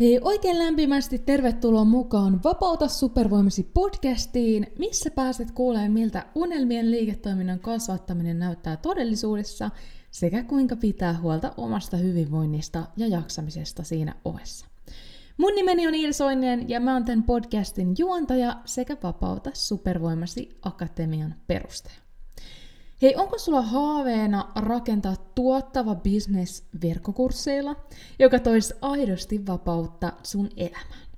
Hei, oikein lämpimästi tervetuloa mukaan Vapauta supervoimasi podcastiin, missä pääset kuulemaan, miltä unelmien liiketoiminnan kasvattaminen näyttää todellisuudessa sekä kuinka pitää huolta omasta hyvinvoinnista ja jaksamisesta siinä ohessa. Mun nimeni on Ilsoinen ja mä oon tämän podcastin juontaja sekä Vapauta supervoimasi akatemian perustaja. Hei, onko sulla haaveena rakentaa tuottava business verkkokursseilla, joka toisi aidosti vapautta sun elämään?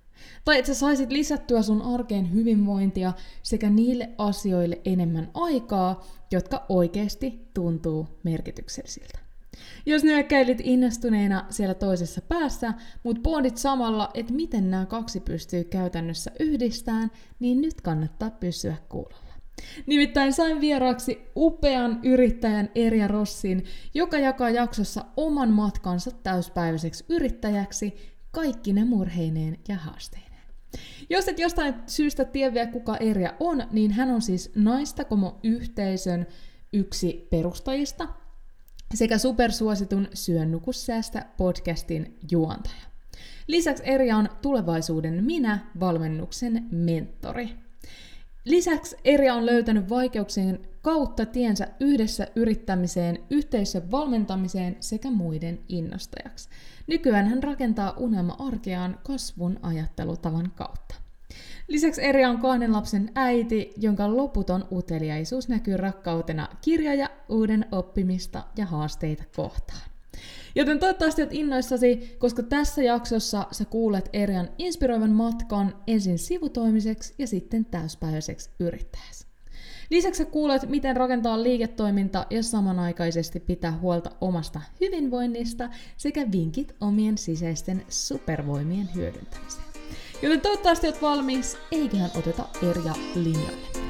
Tai että sä saisit lisättyä sun arkeen hyvinvointia sekä niille asioille enemmän aikaa, jotka oikeasti tuntuu merkityksellisiltä. Jos nyökkäilit innostuneena siellä toisessa päässä, mutta pohdit samalla, että miten nämä kaksi pystyy käytännössä yhdistämään, niin nyt kannattaa pysyä kuulolla. Nimittäin sain vieraaksi upean yrittäjän Erja Rossin, joka jakaa jaksossa oman matkansa täyspäiväiseksi yrittäjäksi kaikki ne murheineen ja haasteineen. Jos et jostain syystä tiedä vielä kuka Erja on, niin hän on siis Naistakomo yhteisön yksi perustajista sekä supersuositun Syön nukussäästä podcastin juontaja. Lisäksi Erja on tulevaisuuden minä valmennuksen mentori. Lisäksi Erja on löytänyt vaikeuksien kautta tiensä yhdessä yrittämiseen, yhteisön valmentamiseen sekä muiden innostajaksi. Nykyään hän rakentaa unelma-arkeaan kasvun ajattelutavan kautta. Lisäksi Erja on kahden lapsen äiti, jonka loputon uteliaisuus näkyy rakkautena kirjoja, uuden oppimista ja haasteita kohtaan. Joten toivottavasti olet innoissasi, koska tässä jaksossa sä kuulet Erjan inspiroivan matkan ensin sivutoimiseksi ja sitten täyspäiväiseksi yrittäjäksi. Lisäksi sä kuulet, miten rakentaa liiketoiminta ja samanaikaisesti pitää huolta omasta hyvinvoinnista sekä vinkit omien sisäisten supervoimien hyödyntämiseen. Joten toivottavasti olet valmis, eiköhän oteta Erja linjoille.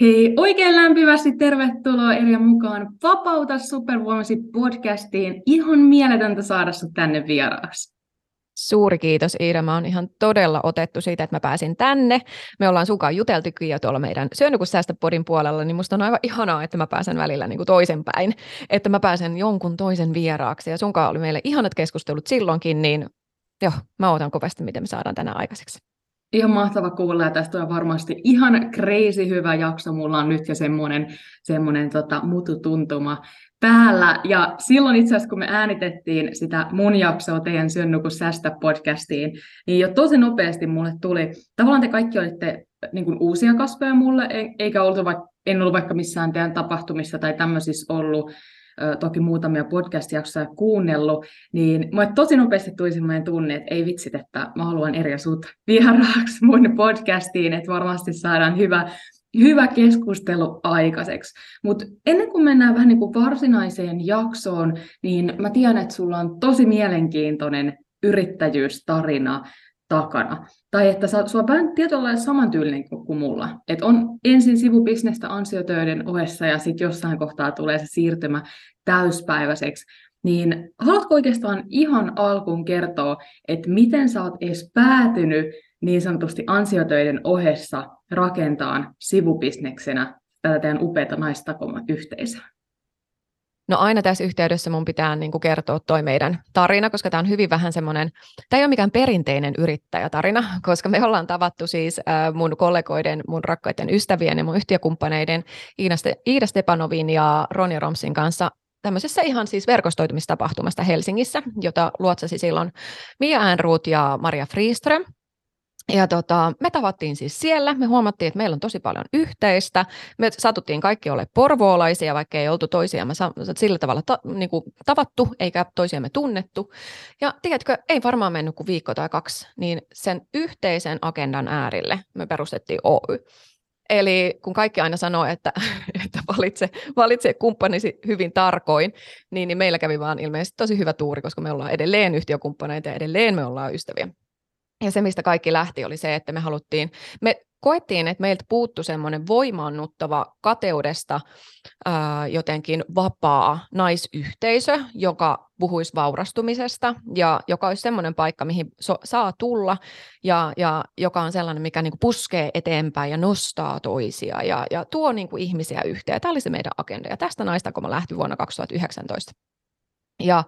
Hei, oikein lämpimästi tervetuloa Erja mukaan Vapauta supervoimasi podcastiin. Ihan mieletöntä saada sinut tänne vieraaksi. Suuri kiitos Iida, mä oon ihan todella otettu siitä, että mä pääsin tänne. Me ollaan sunkaan juteltukin jo tuolla meidän Syönnykun podin puolella, niin musta on aivan ihanaa, että mä pääsen välillä niin kuin toisenpäin, että mä pääsen jonkun toisen vieraaksi. Ja sunkaan oli meille ihanat keskustelut silloinkin, niin joo, mä odotan kovasti, miten me saadaan tänään aikaiseksi. Ihan mahtava kuulla ja tästä on varmasti ihan crazy hyvä jakso. Mulla on nyt jo semmoinen, semmoinen tota, mututuntuma päällä. Ja silloin itse asiassa, kun me äänitettiin sitä mun jaksoa teidän Syönnuku sästä podcastiin, niin jo tosi nopeasti mulle tuli, tavallaan te kaikki olitte niin kuin uusia kasvoja mulle, eikä oltu vaikka, en ollut vaikka missään teidän tapahtumissa tai tämmöisissä ollut, toki muutamia podcast-jaksoja kuunnellut, niin mulle tosi nopeasti tuli sellainen tunne, että ei vitsit, että mä haluan eri sut vieraaksi mun podcastiin, että varmasti saadaan hyvä, hyvä keskustelu aikaiseksi. Mutta ennen kuin mennään vähän niin kuin varsinaiseen jaksoon, niin mä tiedän, että sulla on tosi mielenkiintoinen yrittäjyystarina takana. Tai että sä, on vähän tietyllä lailla samantyylinen kuin, mulla. Että on ensin sivubisnestä ansiotöiden ohessa ja sitten jossain kohtaa tulee se siirtymä täyspäiväiseksi. Niin haluatko oikeastaan ihan alkuun kertoa, että miten sä oot edes päätynyt niin sanotusti ansiotöiden ohessa rakentaan sivubisneksenä tätä teidän upeata naistakoma yhteisöä? No aina tässä yhteydessä mun pitää niin kuin kertoa toi meidän tarina, koska tämä on hyvin vähän semmoinen, tämä ei ole mikään perinteinen yrittäjätarina, koska me ollaan tavattu siis äh, mun kollegoiden, mun rakkaiden ystävien ja mun yhtiökumppaneiden Iida, Ste- Iida Stepanovin ja Ronja Romsin kanssa tämmöisessä ihan siis verkostoitumistapahtumasta Helsingissä, jota luotsasi silloin Mia Ehrnroth ja Maria Friström. Ja tota, me tavattiin siis siellä, me huomattiin, että meillä on tosi paljon yhteistä, me satuttiin kaikki ole porvoolaisia, vaikka ei oltu toisiamme sillä tavalla ta, niin kuin tavattu, eikä toisiamme tunnettu. Ja tiedätkö, ei varmaan mennyt kuin viikko tai kaksi, niin sen yhteisen agendan äärille me perustettiin Oy. Eli kun kaikki aina sanoo, että, että valitse, valitse kumppanisi hyvin tarkoin, niin, niin meillä kävi vaan ilmeisesti tosi hyvä tuuri, koska me ollaan edelleen yhtiökumppaneita ja edelleen me ollaan ystäviä. Ja se, mistä kaikki lähti, oli se, että me haluttiin, me koettiin, että meiltä puuttu semmoinen voimaannuttava kateudesta ää, jotenkin vapaa naisyhteisö, joka puhuisi vaurastumisesta ja joka olisi semmoinen paikka, mihin so, saa tulla ja, ja joka on sellainen, mikä niin kuin puskee eteenpäin ja nostaa toisia ja, ja tuo niin kuin ihmisiä yhteen. Tämä oli se meidän agenda ja tästä naista, kun mä lähti vuonna 2019. Ja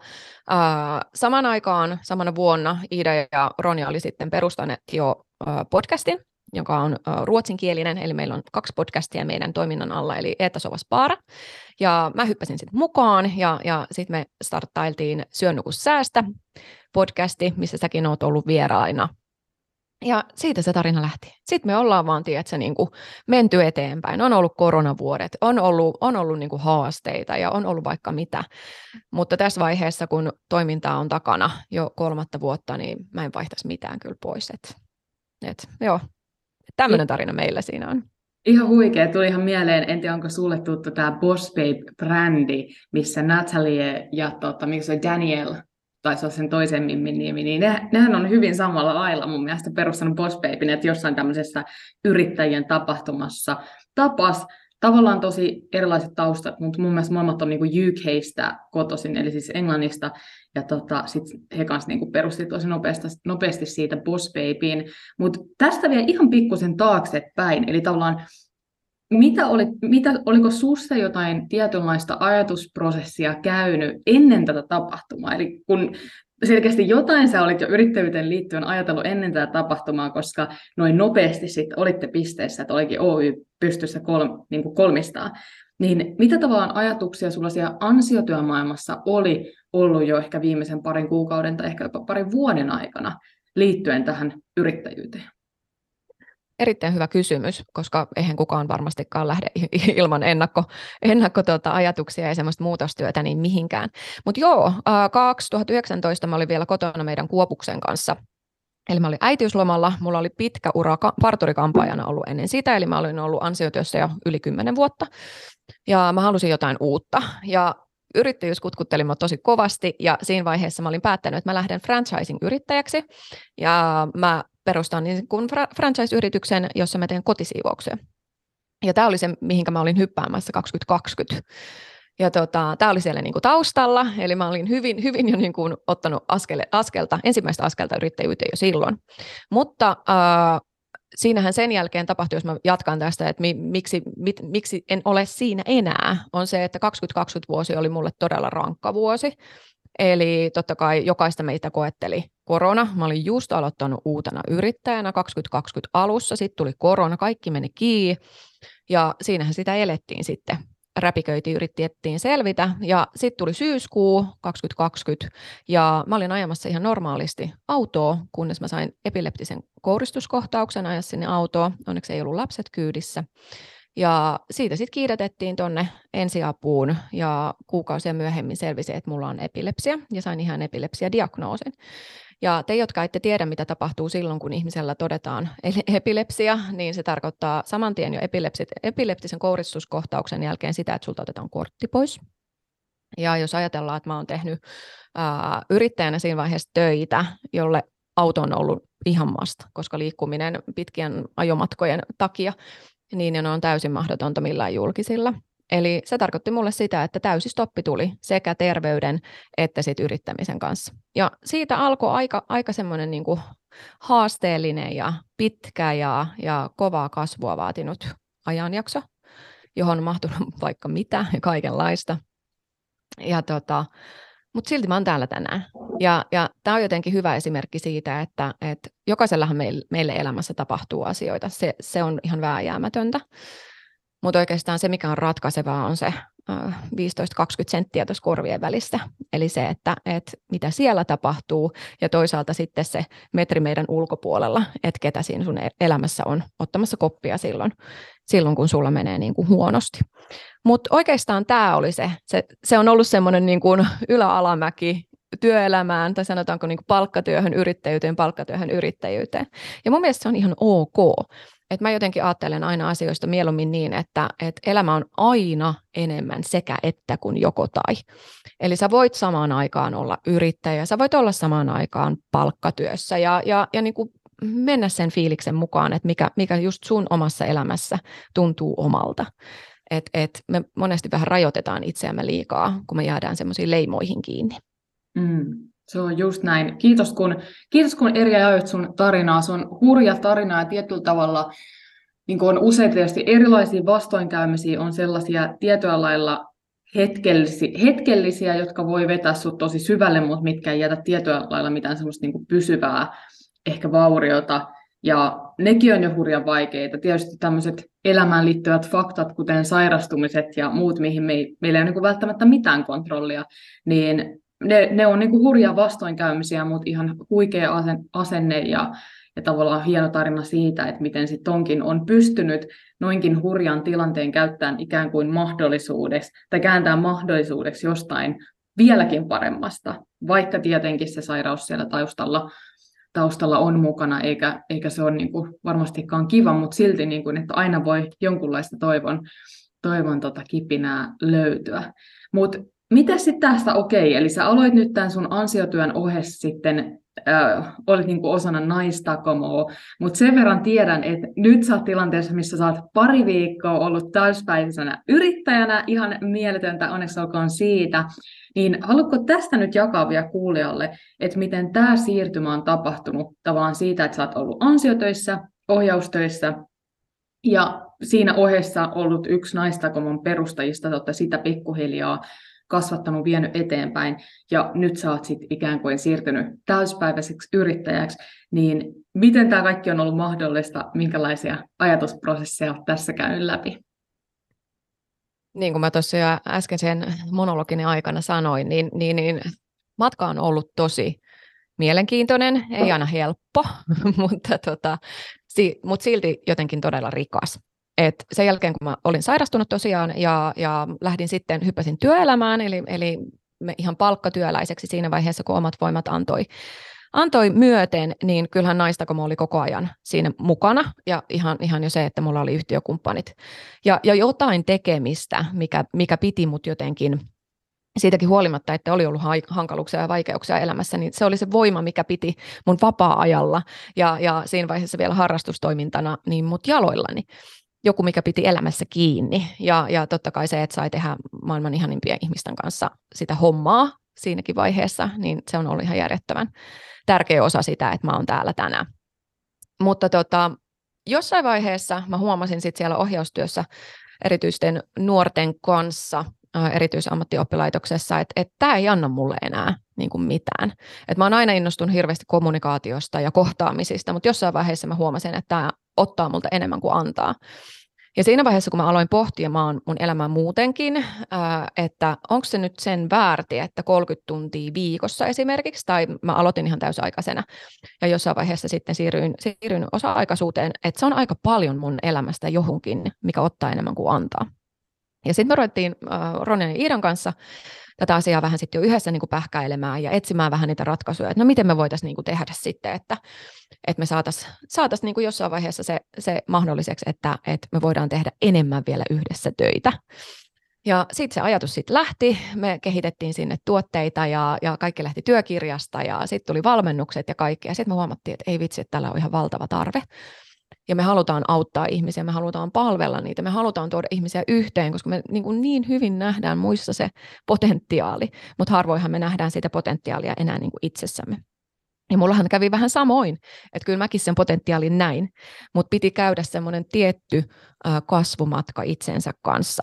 äh, saman aikaan, samana vuonna Iida ja Ronja oli sitten perustaneet jo äh, podcastin, joka on äh, ruotsinkielinen, eli meillä on kaksi podcastia meidän toiminnan alla, eli Eetta Sovas Paara. Ja mä hyppäsin sitten mukaan, ja, ja sitten me starttailtiin Syönnukus säästä podcasti, missä säkin oot ollut vieraina ja siitä se tarina lähti. Sitten me ollaan vaan, tiedätkö, niin kuin menty eteenpäin. On ollut koronavuodet, on ollut, on ollut niin kuin haasteita ja on ollut vaikka mitä. Mutta tässä vaiheessa, kun toimintaa on takana jo kolmatta vuotta, niin mä en vaihtaisi mitään kyllä pois. Et, et, joo, tämmöinen tarina meillä siinä on. Ihan huikea. Tuli ihan mieleen, en tiedä onko sulle tuttu tämä Boss Babe-brändi, missä Natalie ja tota, mikä se on Daniel taisi olla sen toisen Mimmin nimi, niin ne, nehän on hyvin samalla lailla mun mielestä perustanut Boss Babyn, että jossain tämmöisessä yrittäjien tapahtumassa tapas tavallaan tosi erilaiset taustat, mutta mun mielestä molemmat on niinku UKstä kotoisin, eli siis Englannista, ja tota, sitten he kanssa niinku perusti tosi nopeasti, nopeasti siitä Boss Babyin. Mutta tästä vielä ihan pikkusen taaksepäin, eli tavallaan mitä oli, mitä, oliko sinussa jotain tietynlaista ajatusprosessia käynyt ennen tätä tapahtumaa? Eli kun selkeästi jotain sä olit jo yrittäjyyteen liittyen ajatellut ennen tätä tapahtumaa, koska noin nopeasti sitten olitte pisteessä, että olikin Oy pystyssä kolm, niin kuin kolmistaa. Niin mitä tavallaan ajatuksia sulla siellä ansiotyömaailmassa oli ollut jo ehkä viimeisen parin kuukauden tai ehkä jopa parin vuoden aikana liittyen tähän yrittäjyyteen? Erittäin hyvä kysymys, koska eihän kukaan varmastikaan lähde ilman ennakko, ennakko tuota, ajatuksia ja semmoista muutostyötä niin mihinkään. Mutta joo, 2019 mä olin vielä kotona meidän Kuopuksen kanssa. Eli mä olin äitiyslomalla, mulla oli pitkä ura parturikampaajana ollut ennen sitä, eli mä olin ollut ansiotyössä jo yli kymmenen vuotta, ja mä halusin jotain uutta, ja yrittäjyys kutkutteli mua tosi kovasti, ja siinä vaiheessa mä olin päättänyt, että mä lähden franchising-yrittäjäksi, ja mä perustan niin kuin franchise-yrityksen, jossa mä teen kotisiivouksia. Ja tämä oli se, mihinkä mä olin hyppäämässä 2020. Ja tota, tämä oli siellä niin kuin taustalla, eli mä olin hyvin, hyvin jo kuin ottanut askele, askelta, ensimmäistä askelta yrittäjyyteen jo silloin. Mutta äh, siinähän sen jälkeen tapahtui, jos mä jatkan tästä, että mi, miksi, mit, miksi en ole siinä enää, on se, että 2020 vuosi oli mulle todella rankka vuosi. Eli totta kai jokaista meitä koetteli korona. Mä olin just aloittanut uutena yrittäjänä 2020 alussa, sitten tuli korona, kaikki meni kiinni ja siinähän sitä elettiin sitten. Räpiköitiin, yritettiin selvitä ja sitten tuli syyskuu 2020 ja mä olin ajamassa ihan normaalisti autoa, kunnes mä sain epileptisen kouristuskohtauksen ajaa sinne autoon. Onneksi ei ollut lapset kyydissä. Ja siitä sitten kiiretettiin tuonne ensiapuun ja kuukausia myöhemmin selvisi, että mulla on epilepsia ja sain ihan epilepsia-diagnoosin. Ja te, jotka ette tiedä, mitä tapahtuu silloin, kun ihmisellä todetaan epilepsia, niin se tarkoittaa saman tien jo epileptisen kouristuskohtauksen jälkeen sitä, että sulta otetaan kortti pois. Ja jos ajatellaan, että mä oon tehnyt ää, yrittäjänä siinä vaiheessa töitä, jolle auto on ollut ihan masta, koska liikkuminen pitkien ajomatkojen takia niin ne on täysin mahdotonta millään julkisilla. Eli se tarkoitti mulle sitä, että täysi stoppi tuli sekä terveyden että sit yrittämisen kanssa. Ja siitä alkoi aika, aika semmoinen niin haasteellinen ja pitkä ja, ja kovaa kasvua vaatinut ajanjakso, johon on mahtunut vaikka mitä ja kaikenlaista. Ja tota, mutta silti mä oon täällä tänään. Ja, ja tämä on jotenkin hyvä esimerkki siitä, että, että jokaisellahan meille, meille elämässä tapahtuu asioita. Se, se on ihan vääjäämätöntä. Mutta oikeastaan se, mikä on ratkaisevaa, on se 15-20 senttiä tuossa korvien välissä. Eli se, että, että mitä siellä tapahtuu ja toisaalta sitten se metri meidän ulkopuolella, että ketä siinä sun e-, elämässä on ottamassa koppia silloin, silloin kun sulla menee niin kuin huonosti. Mutta oikeastaan tämä oli se, se, se on ollut semmoinen niin kuin ylä-alamäki työelämään tai sanotaanko niin kuin palkkatyöhön, yrittäjyyteen, palkkatyöhön, yrittäjyyteen. Ja mun mielestä se on ihan ok. Et mä jotenkin ajattelen aina asioista mieluummin niin, että, että elämä on aina enemmän sekä että kuin joko tai. Eli sä voit samaan aikaan olla yrittäjä, sä voit olla samaan aikaan palkkatyössä ja, ja, ja niin kuin mennä sen fiiliksen mukaan, että mikä, mikä just sun omassa elämässä tuntuu omalta. Et, et me monesti vähän rajoitetaan itseämme liikaa, kun me jäädään semmoisiin leimoihin kiinni. Mm, se on just näin. Kiitos kun, kiitos kun Erja jaoit sun tarinaa. Se on hurja tarina ja tietyllä tavalla niin on usein tietysti erilaisia vastoinkäymisiä, on sellaisia tietyllä lailla hetkellisiä, hetkellisiä, jotka voi vetää sut tosi syvälle, mutta mitkä ei jätä tietyllä lailla mitään semmoista niin pysyvää ehkä vauriota. Ja nekin on jo hurjan vaikeita. Tietysti tämmöiset elämään liittyvät faktat, kuten sairastumiset ja muut, mihin me ei, meillä ei ole niin välttämättä mitään kontrollia, niin ne, ne on niin kuin hurjia vastoinkäymisiä, mutta ihan huikea asenne ja, ja tavallaan hieno tarina siitä, että miten sitten onkin on pystynyt noinkin hurjan tilanteen käyttämään ikään kuin mahdollisuudeksi tai kääntää mahdollisuudeksi jostain vieläkin paremmasta, vaikka tietenkin se sairaus siellä taustalla, taustalla on mukana, eikä, eikä se ole niin kuin varmastikaan kiva, mutta silti, niin kuin, että aina voi jonkunlaista toivon, toivon tota kipinää löytyä. Mutta mitä sitten tästä, okei, okay, eli sä aloit nyt tämän sun ansiotyön ohessa sitten, äh, olit niinku osana naistakomoa, mutta sen verran tiedän, että nyt sä oot tilanteessa, missä sä oot pari viikkoa ollut täyspäiväisenä yrittäjänä, ihan mieletöntä, onneksi olkoon siitä, niin haluatko tästä nyt jakaa vielä kuulijalle, että miten tämä siirtymä on tapahtunut tavallaan siitä, että sä oot ollut ansiotöissä, ohjaustöissä, ja siinä ohessa ollut yksi naistakomon perustajista, että sitä pikkuhiljaa kasvattanut, vienyt eteenpäin, ja nyt sä oot sitten ikään kuin siirtynyt täyspäiväiseksi yrittäjäksi, niin miten tämä kaikki on ollut mahdollista, minkälaisia ajatusprosesseja olet tässä käynyt läpi? Niin kuin mä tuossa jo äsken sen monologin aikana sanoin, niin, niin, niin matka on ollut tosi mielenkiintoinen, ei aina helppo, mutta, tota, si, mutta silti jotenkin todella rikas. Et sen jälkeen, kun mä olin sairastunut tosiaan ja, ja lähdin sitten, hyppäsin työelämään, eli, eli me ihan palkkatyöläiseksi siinä vaiheessa, kun omat voimat antoi, antoi myöten, niin kyllähän naista, kun oli koko ajan siinä mukana, ja ihan, ihan jo se, että mulla oli yhtiökumppanit. Ja, ja jotain tekemistä, mikä, mikä piti mut jotenkin, siitäkin huolimatta, että oli ollut hankaluuksia ja vaikeuksia elämässä, niin se oli se voima, mikä piti mun vapaa-ajalla ja, ja siinä vaiheessa vielä harrastustoimintana niin mut jaloillani joku, mikä piti elämässä kiinni. Ja, ja totta kai se, että sai tehdä maailman ihanimpien ihmisten kanssa sitä hommaa siinäkin vaiheessa, niin se on ollut ihan järjettävän tärkeä osa sitä, että mä oon täällä tänään. Mutta tota, jossain vaiheessa mä huomasin sit siellä ohjaustyössä erityisten nuorten kanssa erityisammattioppilaitoksessa, että, että tämä ei anna mulle enää niin kuin mitään. Et mä oon aina innostunut hirveästi kommunikaatiosta ja kohtaamisista, mutta jossain vaiheessa mä huomasin, että tämä ottaa multa enemmän kuin antaa. Ja siinä vaiheessa, kun mä aloin pohtimaan mun elämää muutenkin, että onko se nyt sen väärti, että 30 tuntia viikossa esimerkiksi, tai mä aloitin ihan täysaikaisena, ja jossain vaiheessa sitten siirryin, siirryin osa-aikaisuuteen, että se on aika paljon mun elämästä johonkin, mikä ottaa enemmän kuin antaa. Ja sitten me ruvettiin Ronjan ja Iidan kanssa tätä asiaa vähän sitten jo yhdessä niin kuin pähkäilemään ja etsimään vähän niitä ratkaisuja, että no miten me voitaisiin niin kuin tehdä sitten, että, että me saataisiin saatais niin kuin jossain vaiheessa se, se mahdolliseksi, että, että me voidaan tehdä enemmän vielä yhdessä töitä. Ja sitten se ajatus sitten lähti, me kehitettiin sinne tuotteita ja, ja kaikki lähti työkirjasta ja sitten tuli valmennukset ja kaikki. Ja sitten me huomattiin, että ei vitsi, että tällä on ihan valtava tarve ja me halutaan auttaa ihmisiä, me halutaan palvella niitä, me halutaan tuoda ihmisiä yhteen, koska me niin, kuin niin hyvin nähdään muissa se potentiaali, mutta harvoinhan me nähdään sitä potentiaalia enää niin kuin itsessämme. Ja mullahan kävi vähän samoin, että kyllä mäkin sen potentiaalin näin, mutta piti käydä semmoinen tietty kasvumatka itsensä kanssa,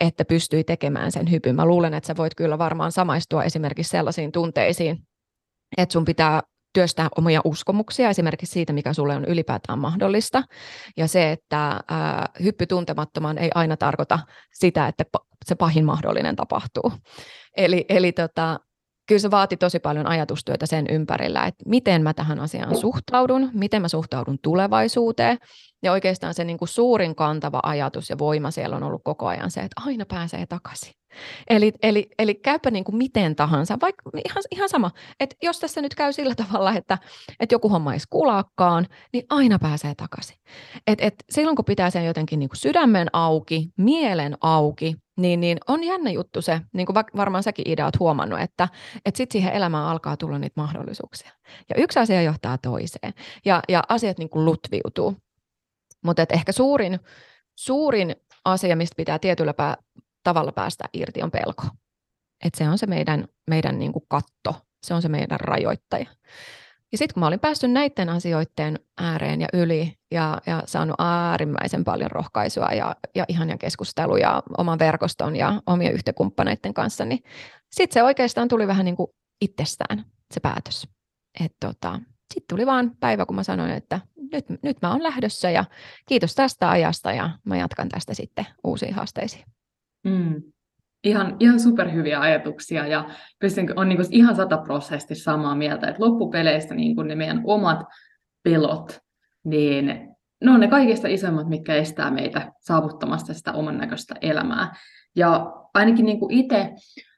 että pystyi tekemään sen hypyn. Mä luulen, että sä voit kyllä varmaan samaistua esimerkiksi sellaisiin tunteisiin, että sun pitää työstää omia uskomuksia, esimerkiksi siitä, mikä sulle on ylipäätään mahdollista. Ja se, että ää, hyppy tuntemattomaan ei aina tarkoita sitä, että se pahin mahdollinen tapahtuu. Eli, eli tota, kyllä se vaati tosi paljon ajatustyötä sen ympärillä, että miten mä tähän asiaan suhtaudun, miten mä suhtaudun tulevaisuuteen. Ja oikeastaan se niin kuin suurin kantava ajatus ja voima siellä on ollut koko ajan se, että aina pääsee takaisin. Eli, eli, eli käypä niin kuin miten tahansa, vaikka ihan, ihan sama, että jos tässä nyt käy sillä tavalla, että, että joku homma ei kulaakaan, niin aina pääsee takaisin. Et, et silloin kun pitää sen jotenkin niin kuin sydämen auki, mielen auki, niin, niin on jännä juttu se, niin kuin varmaan säkin Ida oot huomannut, että, että sitten siihen elämään alkaa tulla niitä mahdollisuuksia. Ja yksi asia johtaa toiseen, ja, ja asiat niin kuin lutviutuu. Mutta ehkä suurin, suurin asia, mistä pitää tietyllä tavalla päästä irti, on pelko. Et se on se meidän, meidän niin kuin katto, se on se meidän rajoittaja. Ja sitten kun mä olin päässyt näiden asioiden ääreen ja yli ja, ja saanut äärimmäisen paljon rohkaisua ja, ja ihania keskusteluja oman verkoston ja omien yhtekumppaneiden kanssa, niin sitten se oikeastaan tuli vähän niin kuin itsestään se päätös. Tota, sitten tuli vaan päivä, kun mä sanoin, että nyt, nyt mä oon lähdössä ja kiitos tästä ajasta ja mä jatkan tästä sitten uusiin haasteisiin. Mm. Ihan, ihan superhyviä ajatuksia ja on niin ihan sataprosenttisesti samaa mieltä, että loppupeleistä niin ne meidän omat pelot, niin ne on ne kaikista isoimmat, mitkä estää meitä saavuttamasta sitä oman näköistä elämää. Ja ainakin niin itse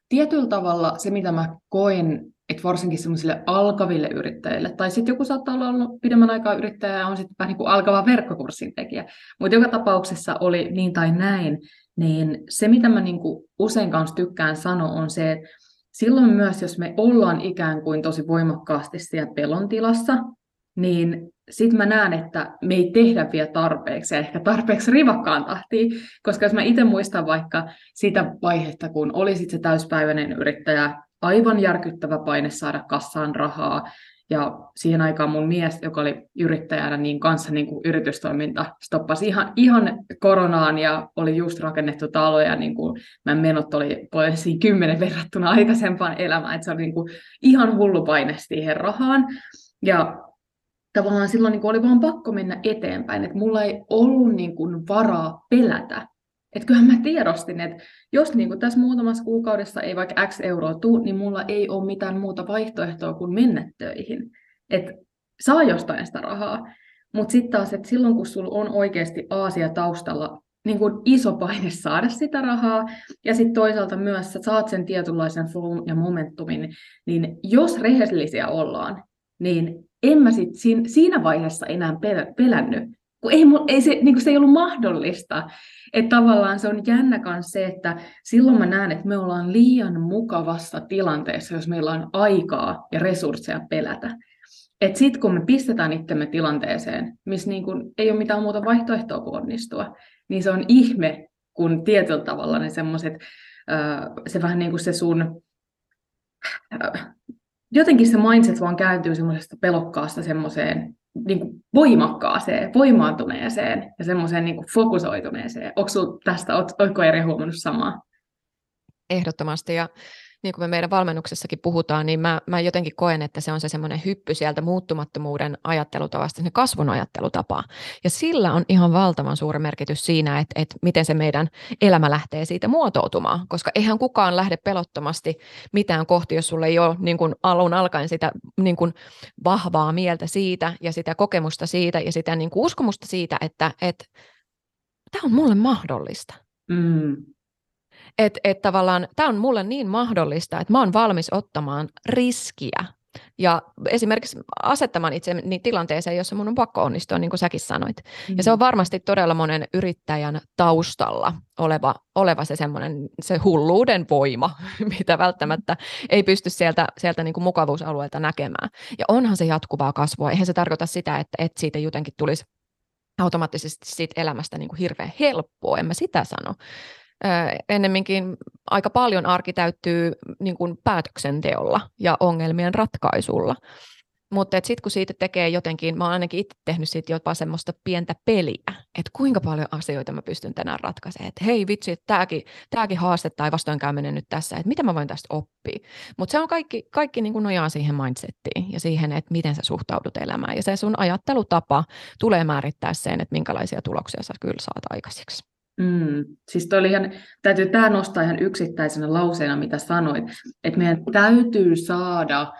tietyllä tavalla se, mitä mä koen, että varsinkin semmoisille alkaville yrittäjille, tai sitten joku saattaa olla ollut pidemmän aikaa yrittäjä ja on sitten vähän niin kuin alkava verkkokurssin tekijä, mutta joka tapauksessa oli niin tai näin, niin se, mitä mä niin kuin usein kanssa tykkään sanoa, on se, että silloin myös, jos me ollaan ikään kuin tosi voimakkaasti siellä pelon tilassa, niin sitten mä näen, että me ei tehdä vielä tarpeeksi ja ehkä tarpeeksi rivakkaan tahtiin, koska jos mä itse muistan vaikka sitä vaihetta, kun olisit se täyspäiväinen yrittäjä, aivan järkyttävä paine saada kassaan rahaa, ja siihen aikaan mun mies, joka oli yrittäjänä, niin kanssa niin kuin yritystoiminta stoppasi ihan, ihan koronaan ja oli just rakennettu talo ja niin kuin mä menot oli siinä kymmenen verrattuna aikaisempaan elämään, että se oli niin kuin ihan hullu paine siihen rahaan. Ja tavallaan silloin niin kuin oli vaan pakko mennä eteenpäin, että mulla ei ollut niin kuin varaa pelätä. Että kyllähän mä tiedostin, että jos niin kuin tässä muutamassa kuukaudessa ei vaikka X euroa tuu, niin mulla ei ole mitään muuta vaihtoehtoa kuin mennä töihin. Että saa jostain sitä rahaa. Mutta sitten taas, että silloin kun sulla on oikeasti Aasia taustalla niin kuin iso paine saada sitä rahaa, ja sitten toisaalta myös sä saat sen tietynlaisen flow ja momentumin, niin jos rehellisiä ollaan, niin en mä sit siinä vaiheessa enää pelännyt, kun ei, ei se, niin kuin se ei ollut mahdollista. Että tavallaan se on jännä myös se, että silloin mä näen, että me ollaan liian mukavassa tilanteessa, jos meillä on aikaa ja resursseja pelätä. Että sitten kun me pistetään itsemme tilanteeseen, missä niin kun ei ole mitään muuta vaihtoehtoa kuin onnistua, niin se on ihme, kun tietyllä tavalla ne semmoiset, se vähän niin kuin se sun, jotenkin se mindset vaan kääntyy semmoisesta pelokkaasta semmoiseen niin kuin voimakkaaseen, voimaantuneeseen ja semmoiseen niin kuin fokusoituneeseen. Onko tästä, oletko eri huomannut samaa? Ehdottomasti ja niin kuin me meidän valmennuksessakin puhutaan, niin mä, mä jotenkin koen, että se on se semmoinen hyppy sieltä muuttumattomuuden ajattelutavasta sinne kasvun ajattelutapaan. Ja sillä on ihan valtavan suuri merkitys siinä, että, että miten se meidän elämä lähtee siitä muotoutumaan, koska eihän kukaan lähde pelottomasti mitään kohti, jos sulle ei ole niin kuin alun alkaen sitä niin kuin vahvaa mieltä siitä ja sitä kokemusta siitä ja sitä niin kuin uskomusta siitä, että, että tämä on mulle mahdollista. Mm. Että et tavallaan tämä on mulle niin mahdollista, että mä oon valmis ottamaan riskiä ja esimerkiksi asettamaan itseni tilanteeseen, jossa mun on pakko onnistua, niin kuin säkin sanoit. Mm. Ja se on mm. varmasti todella monen yrittäjän taustalla oleva, oleva se semmoinen se hulluuden voima, mitä välttämättä ei pysty sieltä, sieltä niin kuin mukavuusalueelta näkemään. Ja onhan se jatkuvaa kasvua. Eihän se tarkoita sitä, että, että siitä jotenkin tulisi automaattisesti siitä elämästä niin kuin hirveän helppoa, en mä sitä sano ennemminkin aika paljon arki täyttyy niin kuin päätöksenteolla ja ongelmien ratkaisulla. Mutta sitten kun siitä tekee jotenkin, mä oon ainakin itse tehnyt siitä jopa semmoista pientä peliä, että kuinka paljon asioita mä pystyn tänään ratkaisemaan, että hei vitsi, että tämäkin, tämäkin haaste tai vastoinkäyminen nyt tässä, että mitä mä voin tästä oppia. Mutta se on kaikki, kaikki niin kuin nojaa siihen mindsettiin ja siihen, että miten sä suhtaudut elämään. Ja se sun ajattelutapa tulee määrittää sen, että minkälaisia tuloksia sä kyllä saat aikaiseksi. Mm. Siis toi oli ihan, täytyy tämä nostaa ihan yksittäisenä lauseena, mitä sanoit, että meidän täytyy saada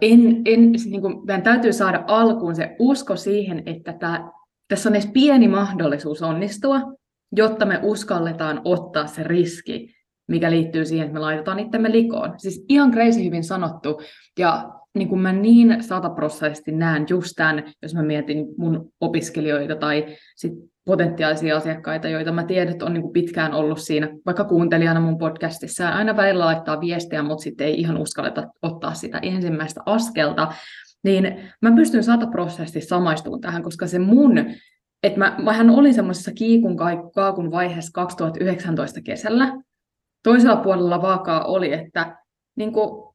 en, en, siis niin kuin, meidän täytyy saada alkuun se usko siihen, että tämä tässä on edes pieni mahdollisuus onnistua, jotta me uskalletaan ottaa se riski, mikä liittyy siihen, että me laitetaan itsemme likoon. Siis ihan crazy hyvin sanottu. Ja niin kuin mä niin sataprosessisesti näen just tämän, jos mä mietin mun opiskelijoita tai sit potentiaalisia asiakkaita, joita mä tiedän, että on niin kuin pitkään ollut siinä, vaikka kuuntelijana mun podcastissa, aina välillä laittaa viestejä, mutta sitten ei ihan uskalleta ottaa sitä ensimmäistä askelta. Niin mä pystyn sataprosenttisesti samaistumaan tähän, koska se mun, että mä, mähän olin semmoisessa kiikun kaakun vaiheessa 2019 kesällä. Toisella puolella vaakaa oli, että niin kuin,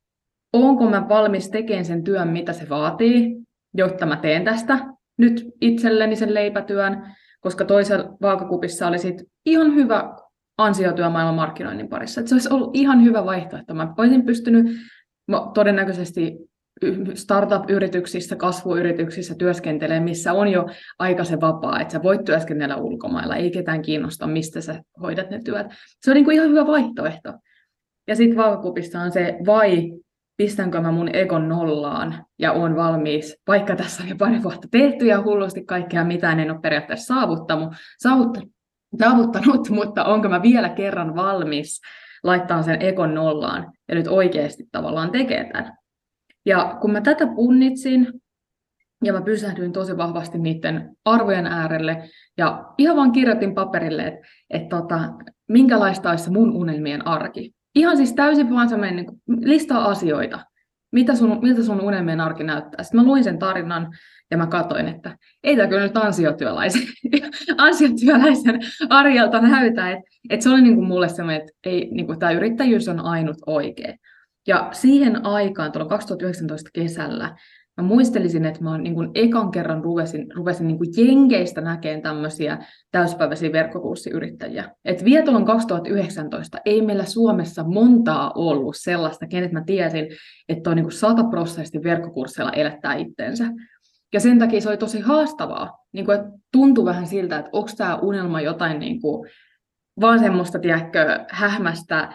onko mä valmis tekemään sen työn, mitä se vaatii, jotta mä teen tästä nyt itselleni sen leipätyön, koska toisella vaakakupissa oli sit ihan hyvä ansiotyö maailman markkinoinnin parissa. Et se olisi ollut ihan hyvä vaihtoehto. Mä olisin pystynyt todennäköisesti startup-yrityksissä, kasvuyrityksissä työskentelee, missä on jo aika se vapaa, että sä voit työskennellä ulkomailla, ei ketään kiinnosta, mistä sä hoidat ne työt. Se on niin kuin ihan hyvä vaihtoehto. Ja sitten vaakakupissa on se, vai pistänkö mä mun egon nollaan ja on valmis, vaikka tässä on jo pari vuotta tehty ja hullusti kaikkea mitään en ole periaatteessa saavuttanut, saavuttanut, mutta onko mä vielä kerran valmis laittaa sen egon nollaan ja nyt oikeasti tavallaan tekee tämän. Ja kun mä tätä punnitsin, ja mä pysähdyin tosi vahvasti niiden arvojen äärelle, ja ihan vaan kirjoitin paperille, että et tota, minkälaista olisi mun unelmien arki. Ihan siis täysin vaan semmoinen niin listaa asioita, mitä sun, miltä sun unelmien arki näyttää. Sitten mä luin sen tarinan, ja mä katsoin, että ei tämä kyllä nyt ansiotyöläisen, ansiotyöläisen arjelta näytä. Että et se oli niin kuin mulle semmoinen, että ei, niin kuin tämä yrittäjyys on ainut oikea. Ja siihen aikaan, tuolla 2019 kesällä, mä muistelisin, että mä niin kuin ekan kerran ruvesin, ruvesin niin kuin jenkeistä näkemään tämmöisiä täyspäiväisiä verkkokurssiyrittäjiä. Et vielä tuolloin 2019 ei meillä Suomessa montaa ollut sellaista, kenet mä tiesin, että on niin sataprosenttisesti verkkokursseilla elättää itsensä. Ja sen takia se oli tosi haastavaa. Niin kuin, että tuntui vähän siltä, että onko tämä unelma jotain niin kuin, vaan semmoista, tiedätkö, hähmästä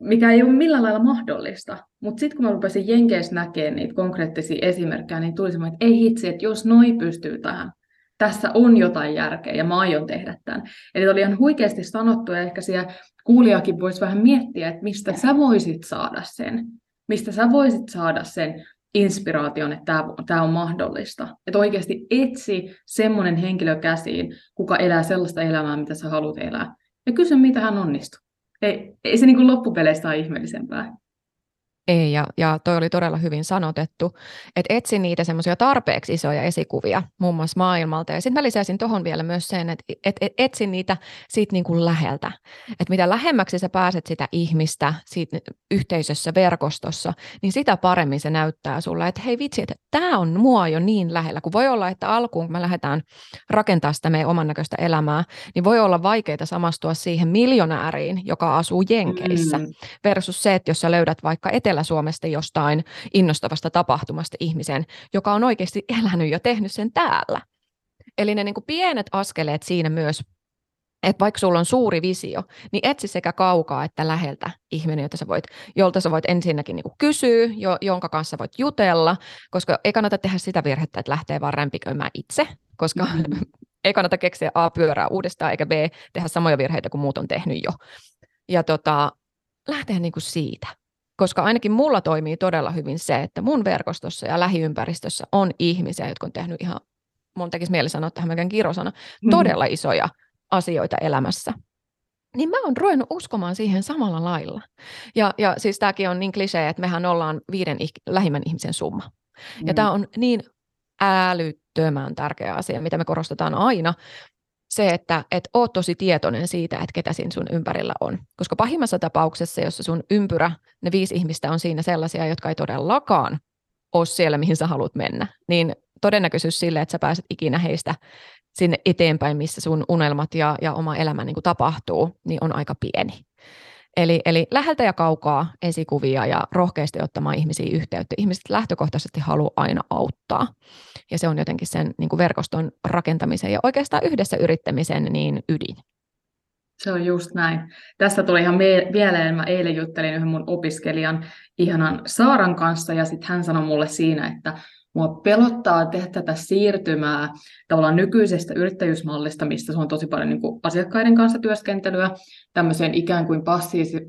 mikä ei ole millään lailla mahdollista. Mutta sitten kun mä rupesin Jenkeissä näkemään niitä konkreettisia esimerkkejä, niin tuli semmoinen, että ei hitsi, että jos noi pystyy tähän, tässä on jotain järkeä ja mä aion tehdä tämän. Eli oli ihan huikeasti sanottu ja ehkä siellä kuulijakin voisi vähän miettiä, että mistä sä voisit saada sen, mistä sä voisit saada sen inspiraation, että tämä, on mahdollista. Että oikeasti etsi semmoinen henkilö käsiin, kuka elää sellaista elämää, mitä sä haluat elää. Ja kysy, mitä hän onnistuu ei, ei se niin kuin loppupeleistä ole ihmeellisempää. Ei, ja, ja toi oli todella hyvin sanotettu, että etsi niitä semmoisia tarpeeksi isoja esikuvia muun muassa maailmalta. Ja sitten mä lisäisin tuohon vielä myös sen, että et, et, etsi niitä siitä niin kuin läheltä. Että mitä lähemmäksi sä pääset sitä ihmistä siitä yhteisössä, verkostossa, niin sitä paremmin se näyttää sulle, että hei vitsi, että tämä on mua jo niin lähellä. Kun voi olla, että alkuun kun me lähdetään rakentaa sitä meidän oman näköistä elämää, niin voi olla vaikeaa samastua siihen miljonääriin, joka asuu Jenkeissä, mm. versus se, että jos sä löydät vaikka etelä Etelä-Suomesta jostain innostavasta tapahtumasta ihmisen, joka on oikeasti elänyt ja tehnyt sen täällä. Eli ne niin kuin pienet askeleet siinä myös, että vaikka sulla on suuri visio, niin etsi sekä kaukaa että läheltä ihminen, jota sä voit, jolta sä voit ensinnäkin niin kuin kysyä, jo, jonka kanssa voit jutella, koska ei kannata tehdä sitä virhettä, että lähtee vaan rämpiköimään itse, koska mm-hmm. ei kannata keksiä A pyörää uudestaan, eikä B tehdä samoja virheitä kuin muut on tehnyt jo. Ja tota, lähteä niin kuin siitä koska ainakin mulla toimii todella hyvin se, että mun verkostossa ja lähiympäristössä on ihmisiä, jotka on tehnyt ihan, mun tekisi mieli sanoa tähän melkein kirosana, mm-hmm. todella isoja asioita elämässä. Niin mä oon ruvennut uskomaan siihen samalla lailla. Ja, ja siis tämäkin on niin klisee, että mehän ollaan viiden lähimmän ihmisen summa. Mm. Ja tämä on niin älyttömän tärkeä asia, mitä me korostetaan aina, se, että et oot tosi tietoinen siitä, että ketä siinä sun ympärillä on. Koska pahimmassa tapauksessa, jossa sun ympyrä, ne viisi ihmistä on siinä sellaisia, jotka ei todellakaan ole siellä, mihin sä haluat mennä, niin todennäköisyys sille, että sä pääset ikinä heistä sinne eteenpäin, missä sun unelmat ja, ja oma elämä niin kuin tapahtuu, niin on aika pieni. Eli, eli läheltä ja kaukaa esikuvia ja rohkeasti ottamaan ihmisiä yhteyttä. Ihmiset lähtökohtaisesti haluaa aina auttaa. Ja se on jotenkin sen niin kuin verkoston rakentamisen ja oikeastaan yhdessä yrittämisen niin ydin. Se on just näin. Tästä tuli ihan mieleen, mä eilen juttelin yhden mun opiskelijan ihanan Saaran kanssa, ja sitten hän sanoi mulle siinä, että Mua pelottaa tehdä tätä siirtymää tavallaan nykyisestä yrittäjyysmallista, mistä se on tosi paljon niin kuin asiakkaiden kanssa työskentelyä, tämmöiseen ikään kuin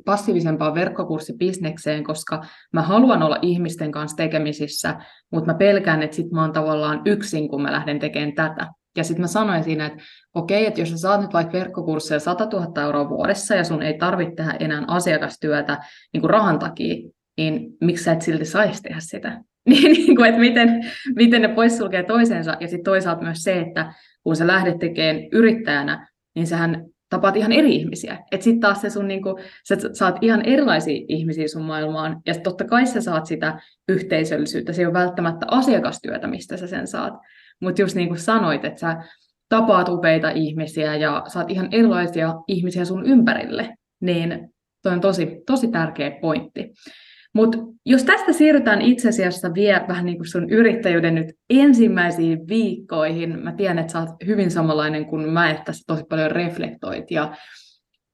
passiivisempaan verkkokurssibisnekseen, koska mä haluan olla ihmisten kanssa tekemisissä, mutta mä pelkään, että sit mä oon tavallaan yksin, kun mä lähden tekemään tätä. Ja sitten mä sanoin siinä, että okei, että jos sä saat nyt vaikka verkkokursseja 100 000 euroa vuodessa ja sun ei tarvitse tehdä enää asiakastyötä niin kuin rahan takia, niin miksi sä et silti saisi tehdä sitä? niin, niin kuin, että miten, miten ne poissulkee toisensa. Ja sitten toisaalta myös se, että kun sä lähdet tekemään yrittäjänä, niin sähän tapaat ihan eri ihmisiä. Että sitten taas se sun, niin kuin, sä saat ihan erilaisia ihmisiä sun maailmaan, ja totta kai sä saat sitä yhteisöllisyyttä. Se ei ole välttämättä asiakastyötä, mistä sä sen saat. Mutta just niin kuin sanoit, että sä tapaat upeita ihmisiä ja saat ihan erilaisia ihmisiä sun ympärille, niin toi on tosi, tosi tärkeä pointti. Mutta jos tästä siirrytään itse asiassa vielä vähän niin kuin sun yrittäjyyden nyt ensimmäisiin viikkoihin, mä tiedän, että sä oot hyvin samanlainen kuin mä, että sä tosi paljon reflektoit ja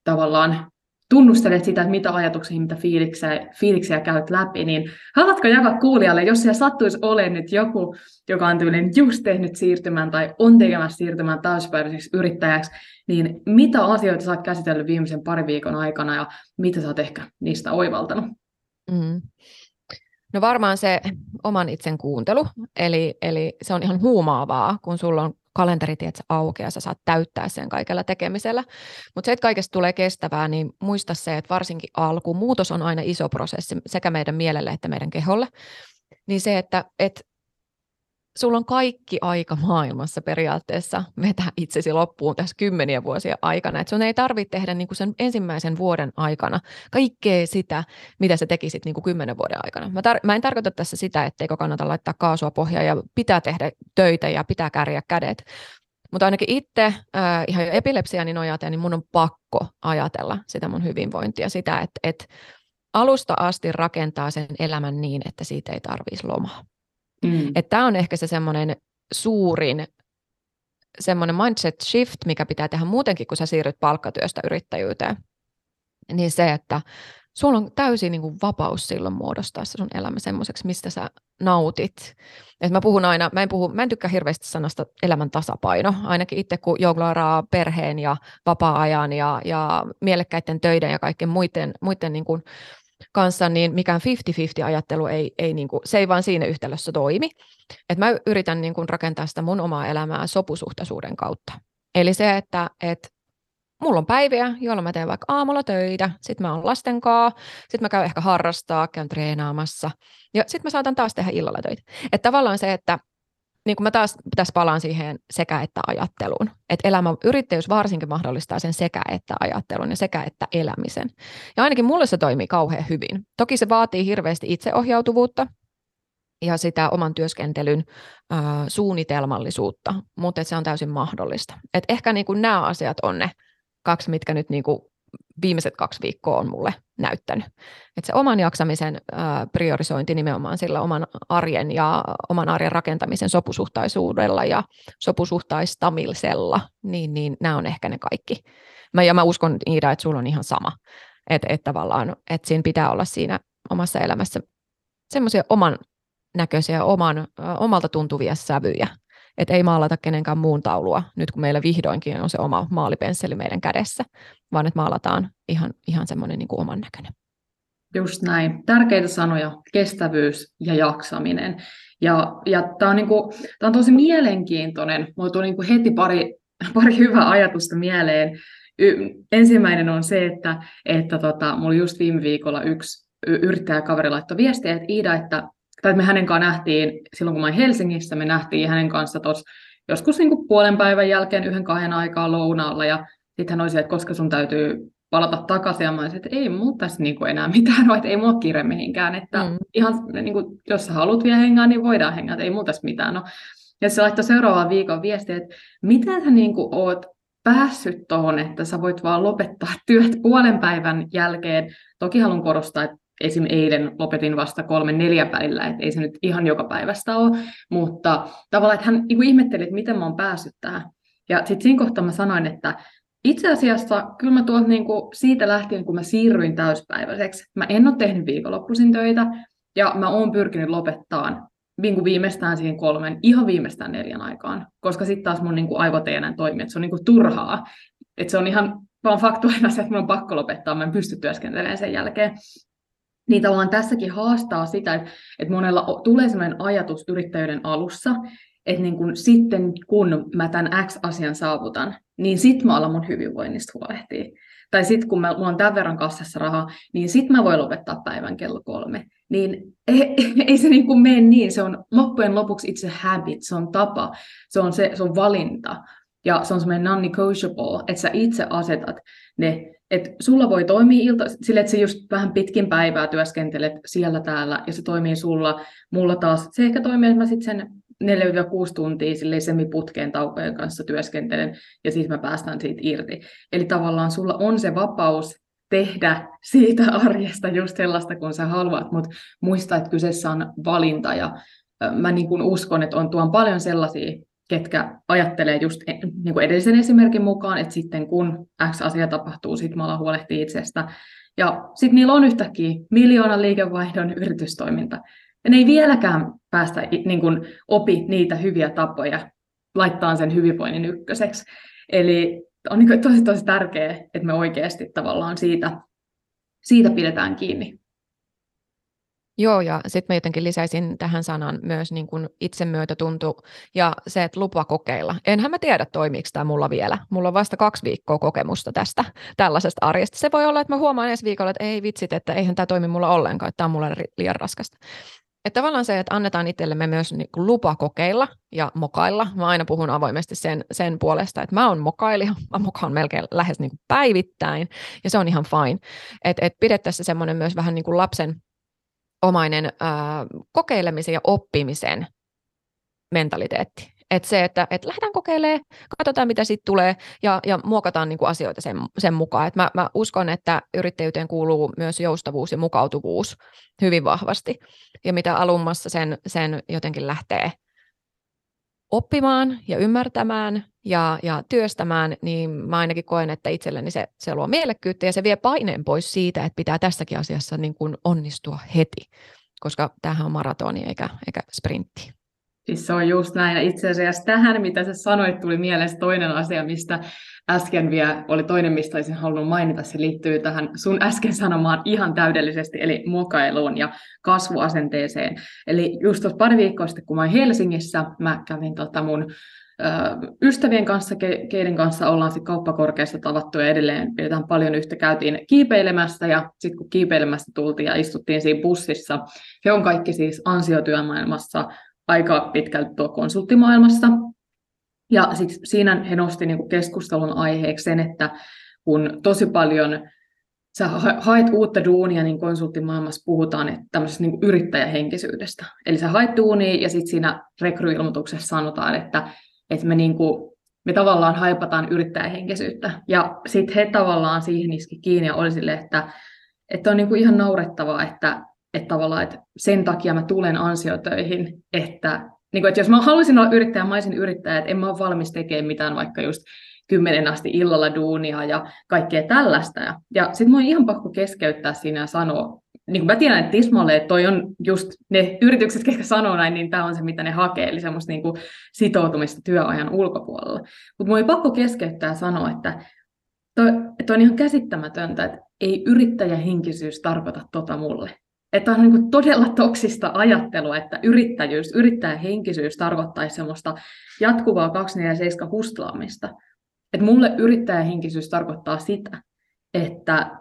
tavallaan tunnustelet sitä, että mitä ajatuksia, mitä fiiliksiä, fiiliksiä käyt läpi, niin haluatko jakaa kuulijalle, jos siellä sattuisi olemaan nyt joku, joka on tyylinen just tehnyt siirtymään tai on tekemässä siirtymään täyspäiväiseksi yrittäjäksi, niin mitä asioita sä oot käsitellyt viimeisen parin viikon aikana ja mitä sä oot ehkä niistä oivaltanut? Mm. No varmaan se oman itsen kuuntelu, eli, eli se on ihan huumaavaa, kun sulla on kalenteri tiedätkö, auki ja sä saat täyttää sen kaikella tekemisellä. Mutta se, että kaikesta tulee kestävää, niin muista se, että varsinkin alku, muutos on aina iso prosessi sekä meidän mielelle että meidän keholle. Niin se, että et sulla on kaikki aika maailmassa periaatteessa vetää itsesi loppuun tässä kymmeniä vuosia aikana. Et sun ei tarvitse tehdä niin kuin sen ensimmäisen vuoden aikana kaikkea sitä, mitä sä tekisit niin kuin kymmenen vuoden aikana. Mä, tar- mä en tarkoita tässä sitä, etteikö kannata laittaa kaasua pohjaan ja pitää tehdä töitä ja pitää kärjää kädet. Mutta ainakin itse äh, ihan jo epilepsiani nojaten, niin mun on pakko ajatella sitä mun hyvinvointia, sitä, että et alusta asti rakentaa sen elämän niin, että siitä ei tarvitsisi lomaa. Mm. Tämä on ehkä se semmoinen suurin semmoinen mindset shift, mikä pitää tehdä muutenkin, kun sä siirryt palkkatyöstä yrittäjyyteen. Niin se, että sulla on täysin niin kuin vapaus silloin muodostaa se sun elämä semmoiseksi, mistä sä nautit. Et mä puhun aina, mä en, puhu, mä en tykkää hirveästi sanasta elämän tasapaino, ainakin itse kun jongloiraa perheen ja vapaa-ajan ja, ja mielekkäiden töiden ja kaikkien muiden, muiden niin kuin kanssa, niin mikään 50-50 ajattelu ei, ei niin kuin, se ei vaan siinä yhtälössä toimi. Et mä yritän niin kuin rakentaa sitä mun omaa elämää sopusuhtaisuuden kautta. Eli se, että et mulla on päiviä, jolloin mä teen vaikka aamulla töitä, sitten mä oon lasten kanssa, sitten mä käyn ehkä harrastaa, käyn treenaamassa, ja sitten mä saatan taas tehdä illalla töitä. Että tavallaan se, että niin kuin mä taas tässä palaan siihen sekä että ajatteluun. Että elämä, yrittäjyys varsinkin mahdollistaa sen sekä että ajattelun ja sekä että elämisen. Ja ainakin mulle se toimii kauhean hyvin. Toki se vaatii hirveästi itseohjautuvuutta ja sitä oman työskentelyn äh, suunnitelmallisuutta, mutta se on täysin mahdollista. Et ehkä niin kuin nämä asiat on ne kaksi, mitkä nyt niin kuin viimeiset kaksi viikkoa on mulle näyttänyt. Että se oman jaksamisen priorisointi nimenomaan sillä oman arjen ja oman arjen rakentamisen sopusuhtaisuudella ja sopusuhtaistamisella, niin, niin nämä on ehkä ne kaikki. Mä, ja mä uskon, Iida, että sulla on ihan sama. Että et tavallaan, että siinä pitää olla siinä omassa elämässä semmoisia oman näköisiä, oman, omalta tuntuvia sävyjä, että ei maalata kenenkään muun taulua, nyt kun meillä vihdoinkin on se oma maalipensseli meidän kädessä, vaan että maalataan ihan, ihan semmoinen niin kuin oman näköinen. Just näin. Tärkeitä sanoja, kestävyys ja jaksaminen. Ja, ja tämä on, niinku, on tosi mielenkiintoinen. Mulla tuli niinku heti pari, pari hyvää ajatusta mieleen. Y- ensimmäinen on se, että, että tota, mulla just viime viikolla yksi yrittäjäkaveri laittoi viestiä, että Iida, että tai me hänen kanssa nähtiin, silloin kun mä olin Helsingissä, me nähtiin hänen kanssa tos, joskus niin kuin puolen päivän jälkeen yhden kahden aikaa lounaalla, ja sitten hän oli se, että koska sun täytyy palata takaisin, ja mä olisin, että ei mulla tässä niin kuin enää mitään, vai ei mulla kiire mihinkään, että mm. ihan niin kuin, jos sä haluat vielä hengaa, niin voidaan hengaa, että ei mulla tässä mitään. No, Ja se laittoi seuraavan viikon viestiä, että miten sä niin kuin oot päässyt tuohon, että sä voit vaan lopettaa työt puolen päivän jälkeen. Toki haluan korostaa, että esim. eilen lopetin vasta kolme neljä päivää, että ei se nyt ihan joka päivästä ole, mutta tavallaan, että hän niin ihmetteli, että miten mä oon päässyt tähän. Ja sitten siinä kohtaa mä sanoin, että itse asiassa kyllä mä tuolta niin siitä lähtien, kun mä siirryin täyspäiväiseksi, mä en ole tehnyt viikonloppuisin töitä, ja mä oon pyrkinyt lopettaa niin kuin viimeistään siihen kolmen, ihan viimeistään neljän aikaan, koska sitten taas mun niin aivot ei enää toimi, että se on niin turhaa. Että se on ihan vaan faktuaalina se, että mun on pakko lopettaa, mä en pysty työskentelemään sen jälkeen. Niin tavallaan tässäkin haastaa sitä, että, että monella tulee sellainen ajatus yrittäjyyden alussa, että niin kun, sitten kun mä tämän X-asian saavutan, niin sit mä alan mun hyvinvoinnista huolehtia. Tai sitten kun mä, mulla on tämän verran kassassa rahaa, niin sit mä voin lopettaa päivän kello kolme. Niin ei, ei se niin kuin mene niin, se on loppujen lopuksi itse habit, se on tapa, se on, se, se on valinta. Ja se on semmoinen non-negotiable, että sä itse asetat ne että sulla voi toimia ilta sille, että sä just vähän pitkin päivää työskentelet siellä täällä ja se toimii sulla. Mulla taas se ehkä toimii, että mä sitten sen 4-6 tuntia semiputkeen taukojen kanssa työskentelen ja sitten mä päästään siitä irti. Eli tavallaan sulla on se vapaus tehdä siitä arjesta just sellaista, kun sä haluat, mutta muista, että kyseessä on valinta ja mä niin uskon, että on tuon paljon sellaisia ketkä ajattelee just e, niin kuin edellisen esimerkin mukaan, että sitten kun X asia tapahtuu, sitten mä huolehtii itsestä. Ja sitten niillä on yhtäkkiä miljoonan liikevaihdon yritystoiminta. Ja ne ei vieläkään päästä niin kuin, opi niitä hyviä tapoja laittaa sen hyvinvoinnin ykköseksi. Eli on niin tosi tosi tärkeää, että me oikeasti tavallaan siitä, siitä pidetään kiinni. Joo, ja sitten mä jotenkin lisäisin tähän sanan myös niin kuin itsemyötätuntu ja se, että lupa kokeilla. Enhän mä tiedä, toimiiko tämä mulla vielä. Mulla on vasta kaksi viikkoa kokemusta tästä tällaisesta arjesta. Se voi olla, että mä huomaan ensi viikolla, että ei vitsit, että eihän tämä toimi mulla ollenkaan, että tämä on mulle liian raskasta. Että tavallaan se, että annetaan itsellemme myös niin kuin lupa kokeilla ja mokailla. Mä aina puhun avoimesti sen, sen puolesta, että mä oon mokailija, mä mokaan melkein lähes niin kuin päivittäin, ja se on ihan fine. Että et pidettäisiin semmoinen myös vähän niin kuin lapsen omainen ää, kokeilemisen ja oppimisen mentaliteetti. Että se, että et lähdetään kokeilemaan, katsotaan mitä sitten tulee ja, ja muokataan niinku asioita sen, sen mukaan. Et mä, mä uskon, että yrittäjyyteen kuuluu myös joustavuus ja mukautuvuus hyvin vahvasti. Ja mitä alummassa sen, sen jotenkin lähtee oppimaan ja ymmärtämään ja, ja työstämään, niin mä ainakin koen, että itselleni se, se luo mielekkyyttä ja se vie paineen pois siitä, että pitää tässäkin asiassa niin kuin onnistua heti, koska tämähän on maratoni eikä, eikä sprintti. Siis se on just näin. Ja itse asiassa tähän, mitä sä sanoit, tuli mieleen toinen asia, mistä äsken vielä oli toinen, mistä olisin halunnut mainita. Se liittyy tähän sun äsken sanomaan ihan täydellisesti, eli mokailuun ja kasvuasenteeseen. Eli just tuossa pari viikkoa sitten, kun mä olin Helsingissä, mä kävin tota mun ystävien kanssa, keiden kanssa ollaan sitten kauppakorkeassa tavattu ja edelleen pidetään paljon yhtä. Käytiin kiipeilemässä ja sitten kun kiipeilemästä tultiin ja istuttiin siinä bussissa, he on kaikki siis ansiotyömaailmassa aika pitkälti tuo konsulttimaailmassa. Ja sit siinä he nosti niinku keskustelun aiheeksi sen, että kun tosi paljon sä haet uutta duunia, niin konsulttimaailmassa puhutaan että tämmöisestä niin yrittäjähenkisyydestä. Eli sä haet duunia ja sitten siinä rekryilmoituksessa sanotaan, että, että me, niin kuin, me tavallaan haipataan yrittäjähenkisyyttä. Ja sitten he tavallaan siihen iski kiinni ja oli sille, että, että on niin kuin ihan naurettavaa, että että tavallaan että sen takia mä tulen ansiotöihin, että, niin kuin, että jos mä haluaisin olla yrittäjä, mä olisin yrittäjä, että en mä ole valmis tekemään mitään vaikka just kymmenen asti illalla duunia ja kaikkea tällaista. Ja, ja sitten mä oon ihan pakko keskeyttää siinä ja sanoa, niin kuin mä tiedän, että Tismalle, että toi on just ne yritykset, jotka sanoo näin, niin tämä on se, mitä ne hakee, eli semmoista niin kuin sitoutumista työajan ulkopuolella. Mutta mun ei pakko keskeyttää ja sanoa, että toi, toi on ihan käsittämätöntä, että ei yrittäjähenkisyys tarkoita tota mulle että on niin todella toksista ajattelua, että yrittäjyys, yrittäjähenkisyys tarkoittaisi semmoista jatkuvaa 247 hustlaamista. Että mulle yrittäjähenkisyys tarkoittaa sitä, että,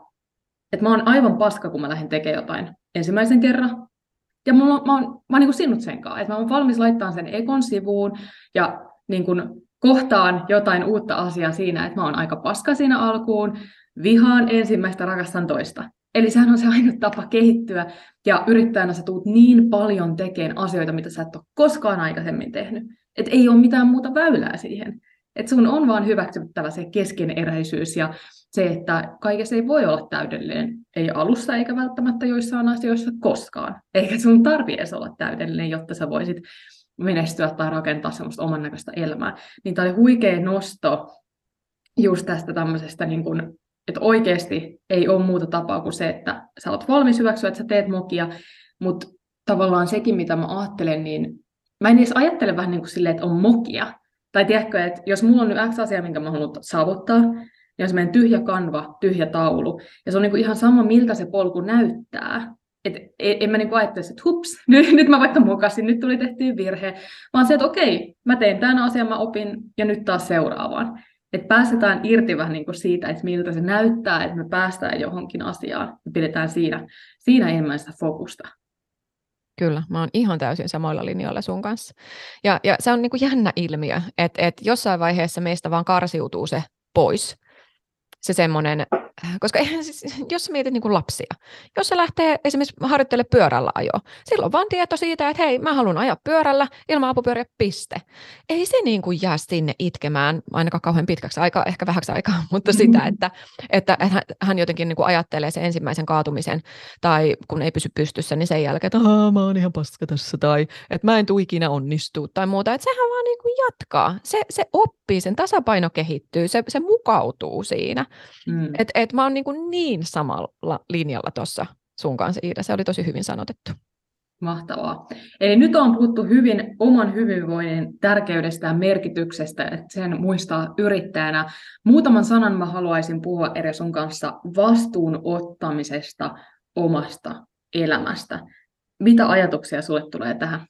että mä oon aivan paska, kun mä lähden tekemään jotain ensimmäisen kerran. Ja mulla, mä oon, mä oon niin sinut sen kanssa, että mä oon valmis laittamaan sen ekon sivuun ja niin kuin kohtaan jotain uutta asiaa siinä, että mä oon aika paska siinä alkuun, vihaan ensimmäistä, rakastan toista. Eli sehän on se ainut tapa kehittyä, ja yrittäjänä sä tuut niin paljon tekemään asioita, mitä sä et ole koskaan aikaisemmin tehnyt. Että ei ole mitään muuta väylää siihen. Että sun on vaan hyväksyttävä se keskeneräisyys ja se, että kaikessa ei voi olla täydellinen, ei alussa eikä välttämättä joissain asioissa koskaan. Eikä sun tarvi edes olla täydellinen, jotta sä voisit menestyä tai rakentaa semmoista oman näköistä elämää. Niin tämä oli huikea nosto just tästä tämmöisestä, niin kun, että oikeasti ei ole muuta tapaa kuin se, että sä oot valmis hyväksyä, että sä teet mokia, mutta tavallaan sekin, mitä mä ajattelen, niin mä en edes ajattele vähän niin kuin silleen, että on mokia. Tai tiedätkö, että jos mulla on nyt X asia, minkä mä haluan saavuttaa, niin on semmoinen tyhjä kanva, tyhjä taulu. Ja se on niin kuin ihan sama, miltä se polku näyttää. Et e, en mä niin ajattele, että hups, nyt, nyt mä vaikka mukasin, nyt tuli tehty virhe, vaan se, että okei, mä tein tämän asian, mä opin ja nyt taas seuraavaan. Että päästetään irti vähän niin kuin siitä, että miltä se näyttää, että me päästään johonkin asiaan ja pidetään siinä, siinä enemmän sitä fokusta. Kyllä, mä oon ihan täysin samoilla linjoilla sun kanssa. Ja, ja se on niin kuin jännä ilmiö, että, että jossain vaiheessa meistä vaan karsiutuu se pois. Se semmoinen koska eihän siis, jos mietit niin kuin lapsia, jos se lähtee esimerkiksi harjoittele pyörällä ajoa, silloin vaan tieto siitä, että hei, mä haluan ajaa pyörällä ilman apupyöriä, piste. Ei se niin kuin jää sinne itkemään ainakaan kauhean pitkäksi aikaa, ehkä vähäksi aikaa, mutta sitä, mm-hmm. että, että hän jotenkin niin kuin ajattelee sen ensimmäisen kaatumisen tai kun ei pysy pystyssä, niin sen jälkeen, että mä oon ihan paska tässä tai että mä en tule ikinä onnistua tai muuta. Että sehän vaan niin kuin jatkaa. Se, se oppii, sen tasapaino kehittyy, se, se mukautuu siinä. Mm. Et, et että mä oon niin, niin samalla linjalla tuossa sun kanssa, Iida. Se oli tosi hyvin sanotettu. Mahtavaa. Eli nyt on puhuttu hyvin oman hyvinvoinnin tärkeydestä ja merkityksestä, että sen muistaa yrittäjänä. Muutaman sanan mä haluaisin puhua eri sun kanssa vastuun ottamisesta omasta elämästä. Mitä ajatuksia sulle tulee tähän?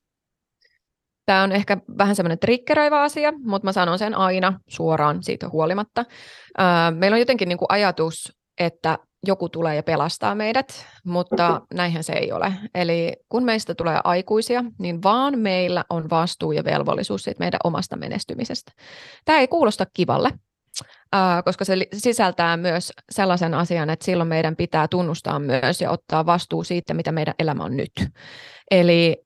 Tämä on ehkä vähän semmoinen triggeröivä asia, mutta mä sanon sen aina suoraan siitä huolimatta. Meillä on jotenkin niin ajatus, että joku tulee ja pelastaa meidät, mutta näinhän se ei ole. Eli kun meistä tulee aikuisia, niin vaan meillä on vastuu ja velvollisuus siitä meidän omasta menestymisestä. Tämä ei kuulosta kivalle, koska se sisältää myös sellaisen asian, että silloin meidän pitää tunnustaa myös ja ottaa vastuu siitä, mitä meidän elämä on nyt. Eli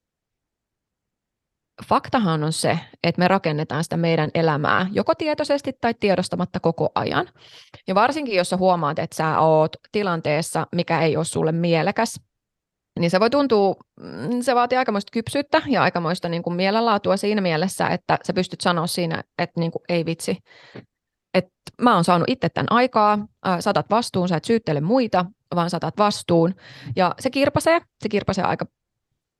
faktahan on se, että me rakennetaan sitä meidän elämää joko tietoisesti tai tiedostamatta koko ajan. Ja varsinkin, jos sä huomaat, että sä oot tilanteessa, mikä ei ole sulle mielekäs, niin se voi tuntua, mm, se vaatii aikamoista kypsyyttä ja aikamoista niin kuin mielenlaatua siinä mielessä, että sä pystyt sanoa siinä, että niin kuin, ei vitsi, että mä oon saanut itse tämän aikaa, saatat vastuun, sä et syyttele muita, vaan saatat vastuun. Ja se kirpasee, se kirpasee aika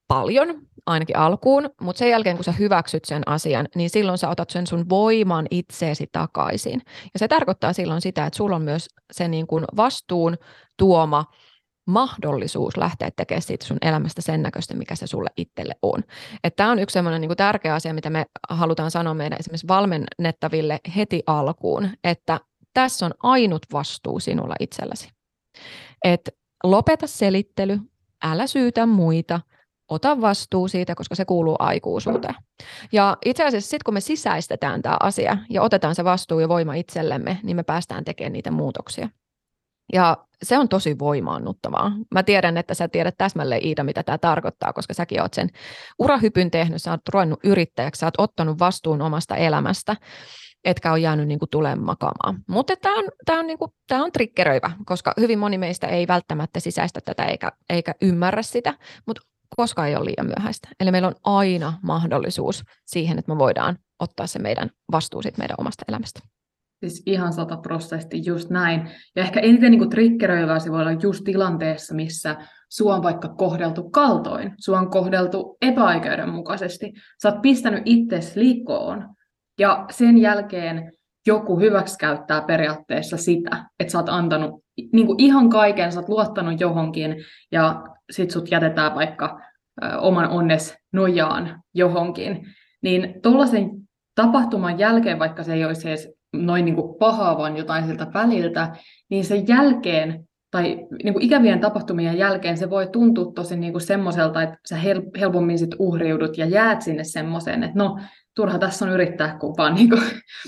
paljon, ainakin alkuun, mutta sen jälkeen kun sä hyväksyt sen asian, niin silloin sä otat sen sun voiman itseesi takaisin. Ja se tarkoittaa silloin sitä, että sulla on myös se niin kuin vastuun tuoma mahdollisuus lähteä tekemään siitä sun elämästä sen näköistä, mikä se sulle itselle on. Tämä on yksi sellainen niin tärkeä asia, mitä me halutaan sanoa meidän esimerkiksi valmennettaville heti alkuun, että tässä on ainut vastuu sinulla itselläsi. Et lopeta selittely, älä syytä muita – ota vastuu siitä, koska se kuuluu aikuisuuteen. Ja itse asiassa sitten kun me sisäistetään tämä asia ja otetaan se vastuu ja voima itsellemme, niin me päästään tekemään niitä muutoksia. Ja se on tosi voimaannuttavaa. Mä tiedän, että sä tiedät täsmälleen Iida, mitä tämä tarkoittaa, koska säkin oot sen urahypyn tehnyt, sä oot ruvennut yrittäjäksi, sä oot ottanut vastuun omasta elämästä, etkä ole jäänyt niin kuin tulemaan makaamaan. Mutta tämä on, tää on, niin kuin, tää on triggeröivä, koska hyvin moni meistä ei välttämättä sisäistä tätä eikä, eikä ymmärrä sitä, mutta koskaan ei ole liian myöhäistä. Eli meillä on aina mahdollisuus siihen, että me voidaan ottaa se meidän vastuu siitä meidän omasta elämästä. Siis ihan sataprosenttisesti just näin. Ja ehkä eniten niin triggeröivää se voi olla just tilanteessa, missä sua on vaikka kohdeltu kaltoin, sua on kohdeltu epäoikeudenmukaisesti. Sä oot pistänyt itsesi liikkoon ja sen jälkeen joku hyväksikäyttää periaatteessa sitä, että sä oot antanut niin kuin ihan kaiken, sä oot luottanut johonkin ja sit sut jätetään vaikka ö, oman onnes nojaan johonkin. Niin tuollaisen tapahtuman jälkeen, vaikka se ei olisi edes noin niin kuin pahaa, vaan jotain siltä väliltä, niin sen jälkeen tai niin kuin ikävien tapahtumien jälkeen se voi tuntua tosi niin kuin semmoiselta, että sä helpommin sit uhriudut ja jäät sinne semmoiseen, että no, turha tässä on yrittää, kun vaan niin kuin,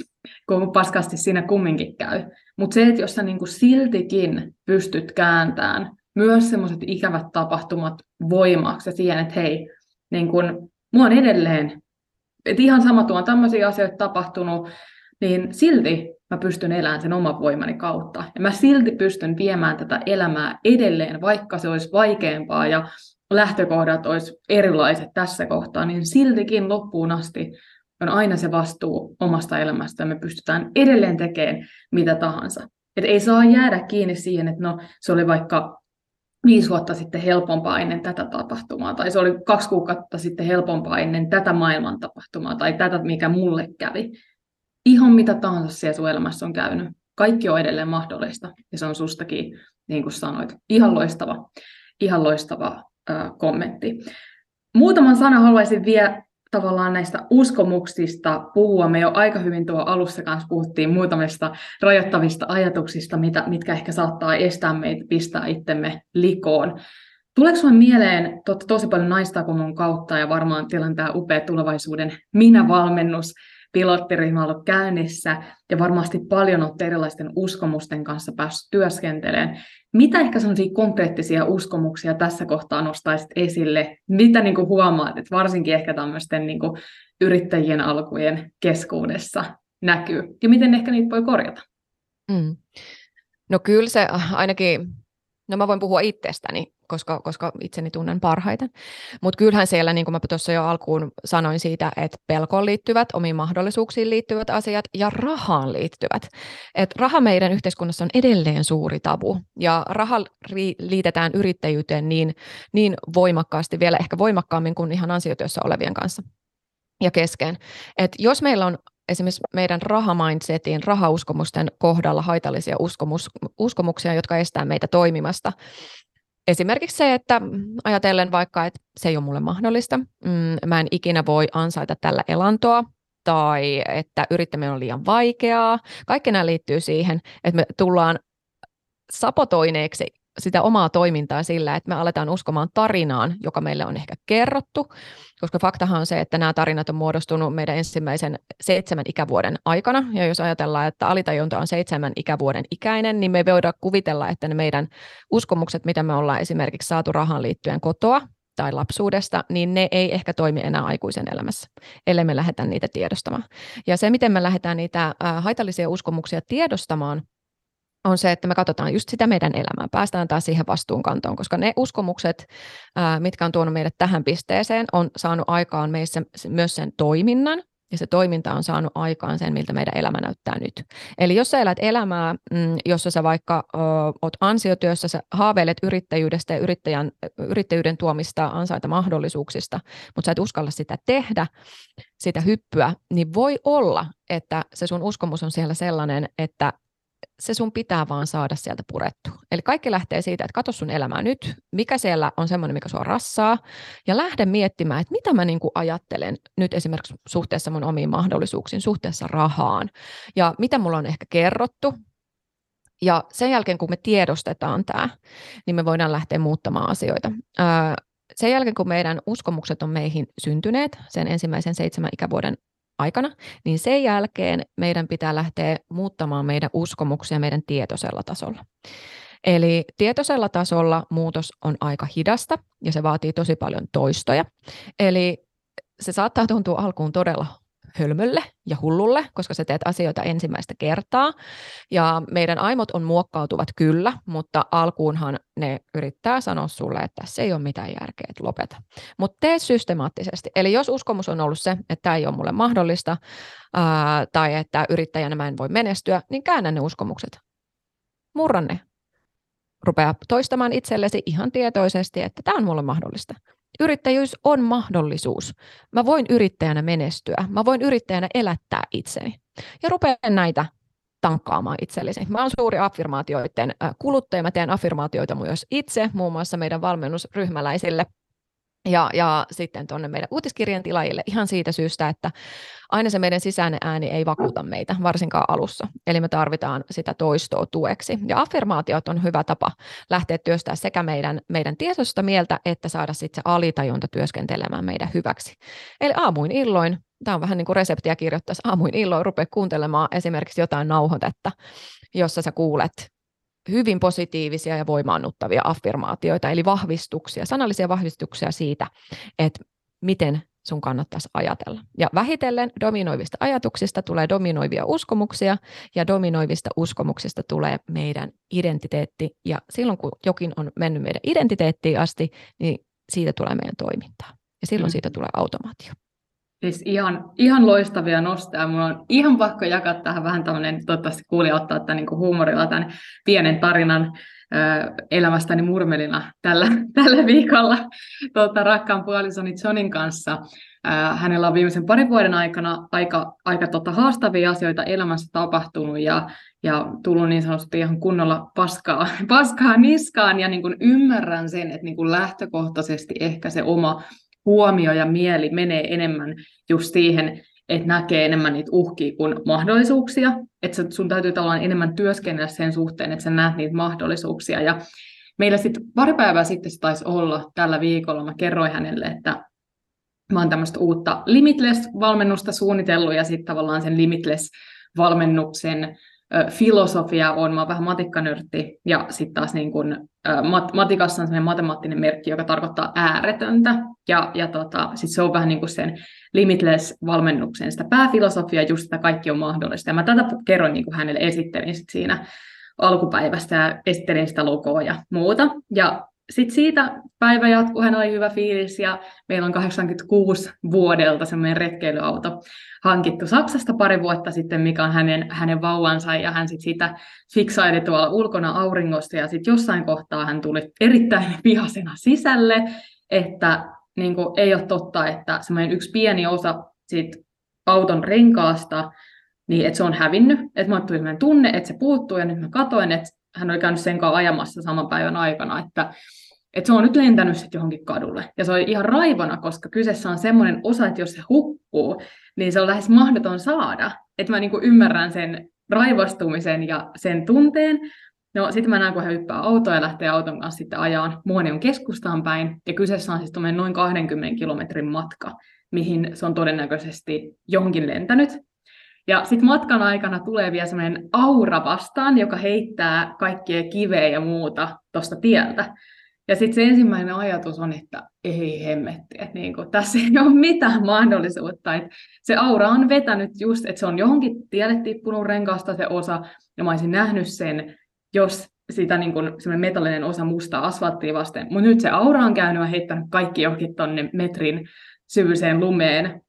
kun paskasti siinä kumminkin käy. Mutta se, että jos sä niin kuin siltikin pystyt kääntämään myös semmoiset ikävät tapahtumat voimaksi ja siihen, että hei, niin kun, mua on edelleen, että ihan sama tuo on tämmöisiä asioita tapahtunut, niin silti mä pystyn elämään sen oman voimani kautta. Ja mä silti pystyn viemään tätä elämää edelleen, vaikka se olisi vaikeampaa ja lähtökohdat olisi erilaiset tässä kohtaa, niin siltikin loppuun asti on aina se vastuu omasta elämästä me pystytään edelleen tekemään mitä tahansa. Et ei saa jäädä kiinni siihen, että no, se oli vaikka viisi vuotta sitten helpompaa ennen tätä tapahtumaa, tai se oli kaksi kuukautta sitten helpompaa ennen tätä maailman tapahtumaa, tai tätä, mikä mulle kävi. Ihan mitä tahansa siellä sun elämässä on käynyt. Kaikki on edelleen mahdollista, ja se on sustakin, niin kuin sanoit, ihan loistava, ihan loistava äh, kommentti. Muutaman sanan haluaisin vielä tavallaan näistä uskomuksista puhua. Me jo aika hyvin tuo alussa kanssa puhuttiin muutamista rajoittavista ajatuksista, mitä, mitkä ehkä saattaa estää meitä pistää itsemme likoon. Tuleeko sinulle mieleen totta, tosi paljon naista mun kautta ja varmaan tilanne tämä upea tulevaisuuden minä-valmennus, pilottiryhmä ollut käynnissä ja varmasti paljon olette erilaisten uskomusten kanssa päässyt työskentelemään. Mitä ehkä sellaisia konkreettisia uskomuksia tässä kohtaa nostaisit esille? Mitä niin kuin huomaat, että varsinkin ehkä tämmöisten niin kuin yrittäjien alkujen keskuudessa näkyy ja miten ehkä niitä voi korjata? Mm. No kyllä se ainakin No mä voin puhua itsestäni, koska, koska itseni tunnen parhaiten. Mutta kyllähän siellä, niin kuin mä tuossa jo alkuun sanoin siitä, että pelkoon liittyvät, omiin mahdollisuuksiin liittyvät asiat ja rahaan liittyvät. Et raha meidän yhteiskunnassa on edelleen suuri tabu ja raha liitetään yrittäjyyteen niin, niin voimakkaasti, vielä ehkä voimakkaammin kuin ihan ansiotyössä olevien kanssa ja kesken. Et jos meillä on esimerkiksi meidän rahamindsetin, rahauskomusten kohdalla haitallisia uskomus, uskomuksia, jotka estää meitä toimimasta. Esimerkiksi se, että ajatellen vaikka, että se ei ole mulle mahdollista, mm, mä en ikinä voi ansaita tällä elantoa, tai että yrittäminen on liian vaikeaa. Kaikki nämä liittyy siihen, että me tullaan sapotoineeksi sitä omaa toimintaa sillä, että me aletaan uskomaan tarinaan, joka meille on ehkä kerrottu, koska faktahan on se, että nämä tarinat on muodostunut meidän ensimmäisen seitsemän ikävuoden aikana, ja jos ajatellaan, että alitajunta on seitsemän ikävuoden ikäinen, niin me voidaan kuvitella, että ne meidän uskomukset, mitä me ollaan esimerkiksi saatu rahan liittyen kotoa, tai lapsuudesta, niin ne ei ehkä toimi enää aikuisen elämässä, ellei me lähdetä niitä tiedostamaan. Ja se, miten me lähdetään niitä haitallisia uskomuksia tiedostamaan, on se, että me katsotaan just sitä meidän elämää, päästään taas siihen vastuunkantoon, koska ne uskomukset, mitkä on tuonut meidät tähän pisteeseen, on saanut aikaan meissä myös sen toiminnan, ja se toiminta on saanut aikaan sen, miltä meidän elämä näyttää nyt. Eli jos sä elät elämää, mm, jossa sä vaikka ö, oot ansiotyössä, sä haaveilet yrittäjyydestä ja yrittäjän, yrittäjyyden tuomista ansaita mahdollisuuksista, mutta sä et uskalla sitä tehdä, sitä hyppyä, niin voi olla, että se sun uskomus on siellä sellainen, että se sun pitää vaan saada sieltä purettu. Eli kaikki lähtee siitä, että katso sun elämää nyt, mikä siellä on semmoinen, mikä sua rassaa, ja lähde miettimään, että mitä mä niin kuin ajattelen nyt esimerkiksi suhteessa mun omiin mahdollisuuksiin, suhteessa rahaan, ja mitä mulla on ehkä kerrottu, ja sen jälkeen, kun me tiedostetaan tämä, niin me voidaan lähteä muuttamaan asioita. sen jälkeen, kun meidän uskomukset on meihin syntyneet sen ensimmäisen seitsemän ikävuoden aikana, niin sen jälkeen meidän pitää lähteä muuttamaan meidän uskomuksia meidän tietoisella tasolla. Eli tietoisella tasolla muutos on aika hidasta ja se vaatii tosi paljon toistoja. Eli se saattaa tuntua alkuun todella hölmölle ja hullulle, koska sä teet asioita ensimmäistä kertaa. Ja meidän aimot on muokkautuvat kyllä, mutta alkuunhan ne yrittää sanoa sulle, että se ei ole mitään järkeä, että lopeta. Mutta tee systemaattisesti. Eli jos uskomus on ollut se, että tämä ei ole mulle mahdollista, ää, tai että yrittäjänä mä en voi menestyä, niin käännä ne uskomukset. Murra ne. Rupea toistamaan itsellesi ihan tietoisesti, että tämä on mulle mahdollista. Yrittäjyys on mahdollisuus. Mä voin yrittäjänä menestyä. Mä voin yrittäjänä elättää itseni. Ja rupean näitä tankkaamaan itsellesi. Mä olen suuri affirmaatioiden kuluttaja. Mä teen affirmaatioita myös itse, muun muassa meidän valmennusryhmäläisille ja, ja sitten tuonne meidän uutiskirjan tilaajille ihan siitä syystä, että aina se meidän sisäinen ääni ei vakuuta meitä, varsinkaan alussa. Eli me tarvitaan sitä toistoa tueksi. Ja affirmaatiot on hyvä tapa lähteä työstää sekä meidän, meidän tietoista mieltä, että saada sitten se alitajunta työskentelemään meidän hyväksi. Eli aamuin illoin, tämä on vähän niin kuin reseptiä kirjoittaisi, aamuin illoin rupeaa kuuntelemaan esimerkiksi jotain nauhoitetta, jossa sä kuulet hyvin positiivisia ja voimaannuttavia affirmaatioita, eli vahvistuksia, sanallisia vahvistuksia siitä, että miten sun kannattaisi ajatella. Ja vähitellen dominoivista ajatuksista tulee dominoivia uskomuksia, ja dominoivista uskomuksista tulee meidän identiteetti, ja silloin kun jokin on mennyt meidän identiteettiin asti, niin siitä tulee meidän toimintaa. Ja silloin mm. siitä tulee automaatio. Siis ihan, ihan loistavia nostoja. Mulla on ihan pakko jakaa tähän vähän tämmöinen, toivottavasti kuulija ottaa tämän niin huumorilla tämän pienen tarinan ö, elämästäni murmelina tällä, tällä viikolla tuota, rakkaan puolisoni Johnin kanssa. Ö, hänellä on viimeisen parin vuoden aikana aika, aika tota, haastavia asioita elämässä tapahtunut ja, ja tullut niin sanotusti ihan kunnolla paskaa, paskaa niskaan ja niin kuin ymmärrän sen, että niin kuin lähtökohtaisesti ehkä se oma huomio ja mieli menee enemmän just siihen, että näkee enemmän niitä uhkia kuin mahdollisuuksia. Että sun täytyy tavallaan enemmän työskennellä sen suhteen, että sä näet niitä mahdollisuuksia. Ja meillä sitten pari päivää sitten se taisi olla tällä viikolla. Mä kerroin hänelle, että mä oon tämmöistä uutta Limitless-valmennusta suunnitellut ja sitten tavallaan sen Limitless-valmennuksen filosofia on, mä oon vähän matikkanörtti, ja sitten taas niin kun, mat- matikassa on sellainen matemaattinen merkki, joka tarkoittaa ääretöntä, ja, ja tota, sit se on vähän niin kuin sen Limitless-valmennuksen sitä pääfilosofia, just että kaikki on mahdollista, ja mä tätä kerroin niin hänelle, esittelin sit siinä alkupäivästä, ja esittelin sitä logoa ja muuta, ja sitten siitä päivä jatkuu, hän oli hyvä fiilis ja meillä on 86 vuodelta semmoinen retkeilyauto hankittu Saksasta pari vuotta sitten, mikä on hänen, hänen vauvansa ja hän sitten sitä fiksaili tuolla ulkona auringossa ja sitten jossain kohtaa hän tuli erittäin vihasena sisälle, että niin kuin, ei ole totta, että semmoinen yksi pieni osa siitä auton renkaasta, niin että se on hävinnyt, että mulle tuli tunne, että se puuttuu ja nyt mä katoin, että hän oli käynyt sen kanssa ajamassa saman päivän aikana, että, että se on nyt lentänyt sitten johonkin kadulle. Ja se oli ihan raivona, koska kyseessä on semmoinen osa, että jos se hukkuu, niin se on lähes mahdoton saada. Että mä niinku ymmärrän sen raivostumisen ja sen tunteen. No sitten mä näen, kun hän hyppää autoa ja lähtee auton kanssa sitten ajaan Muonion keskustaan päin. Ja kyseessä on siis noin 20 kilometrin matka, mihin se on todennäköisesti johonkin lentänyt. Ja sitten matkan aikana tulee vielä sellainen aura vastaan, joka heittää kaikkia kiveä ja muuta tuosta tieltä. Ja sitten se ensimmäinen ajatus on, että ei hemmetti, että niinku, tässä ei ole mitään mahdollisuutta. Että se aura on vetänyt just, että se on johonkin tielle tippunut renkaasta se osa, ja mä olisin nähnyt sen, jos sitä niin kuin, metallinen osa mustaa asfalttia vasten. Mutta nyt se aura on käynyt ja heittänyt kaikki johonkin tonne metrin syvyiseen lumeen.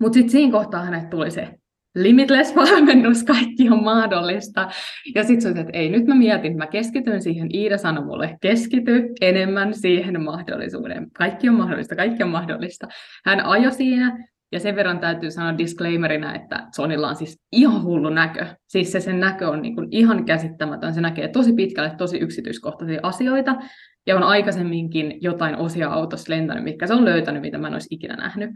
Mutta sitten siinä kohtaa hänet tuli se limitless-valmennus, kaikki on mahdollista. Ja sitten se että ei, nyt mä mietin, mä keskityn siihen, Iida sanoi mulle, keskity enemmän siihen mahdollisuuden. Kaikki on mahdollista, kaikki on mahdollista. Hän ajoi siinä, ja sen verran täytyy sanoa disclaimerina, että Sonilla on siis ihan hullu näkö. Siis se sen näkö on niin ihan käsittämätön. Se näkee tosi pitkälle tosi yksityiskohtaisia asioita. Ja on aikaisemminkin jotain osia autossa lentänyt, mitkä se on löytänyt, mitä mä en olisi ikinä nähnyt.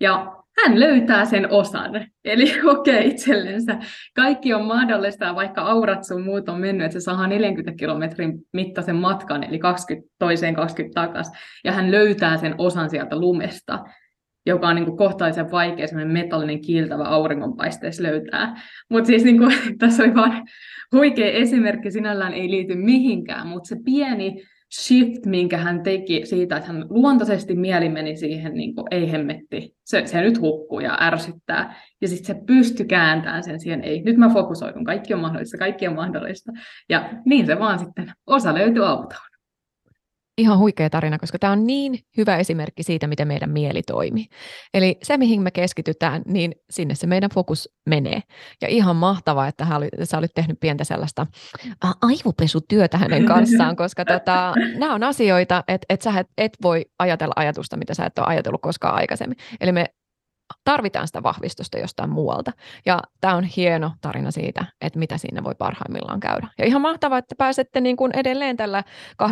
Ja hän löytää sen osan, eli kokee itsellensä. Kaikki on mahdollista, vaikka aurat sun muut on mennyt, että se saa 40 kilometrin mittaisen matkan, eli 20 toiseen 20 takas, ja hän löytää sen osan sieltä lumesta, joka on niin kuin kohtaisen vaikea, semmoinen metallinen kiiltävä auringonpaisteessa löytää. Mutta siis niin kuin, tässä oli vain huikea esimerkki, sinällään ei liity mihinkään, mutta se pieni shift, minkä hän teki siitä, että hän luontaisesti mieli meni siihen, niin kuin, ei hemmetti, se, se nyt hukkuu ja ärsyttää. Ja sitten se pystyi kääntämään sen siihen, ei, nyt mä fokusoidun, kaikki on mahdollista, kaikki on mahdollista. Ja niin se vaan sitten, osa löytyy autoon ihan huikea tarina, koska tämä on niin hyvä esimerkki siitä, miten meidän mieli toimii. Eli se, mihin me keskitytään, niin sinne se meidän fokus menee. Ja ihan mahtavaa, että sä olit tehnyt pientä sellaista aivopesutyötä hänen kanssaan, koska tota, nämä on asioita, että et sä et, et voi ajatella ajatusta, mitä sä et ole ajatellut koskaan aikaisemmin. Eli me tarvitaan sitä vahvistusta jostain muualta. Ja tämä on hieno tarina siitä, että mitä siinä voi parhaimmillaan käydä. Ja ihan mahtavaa, että pääsette niin kuin edelleen tällä 8-6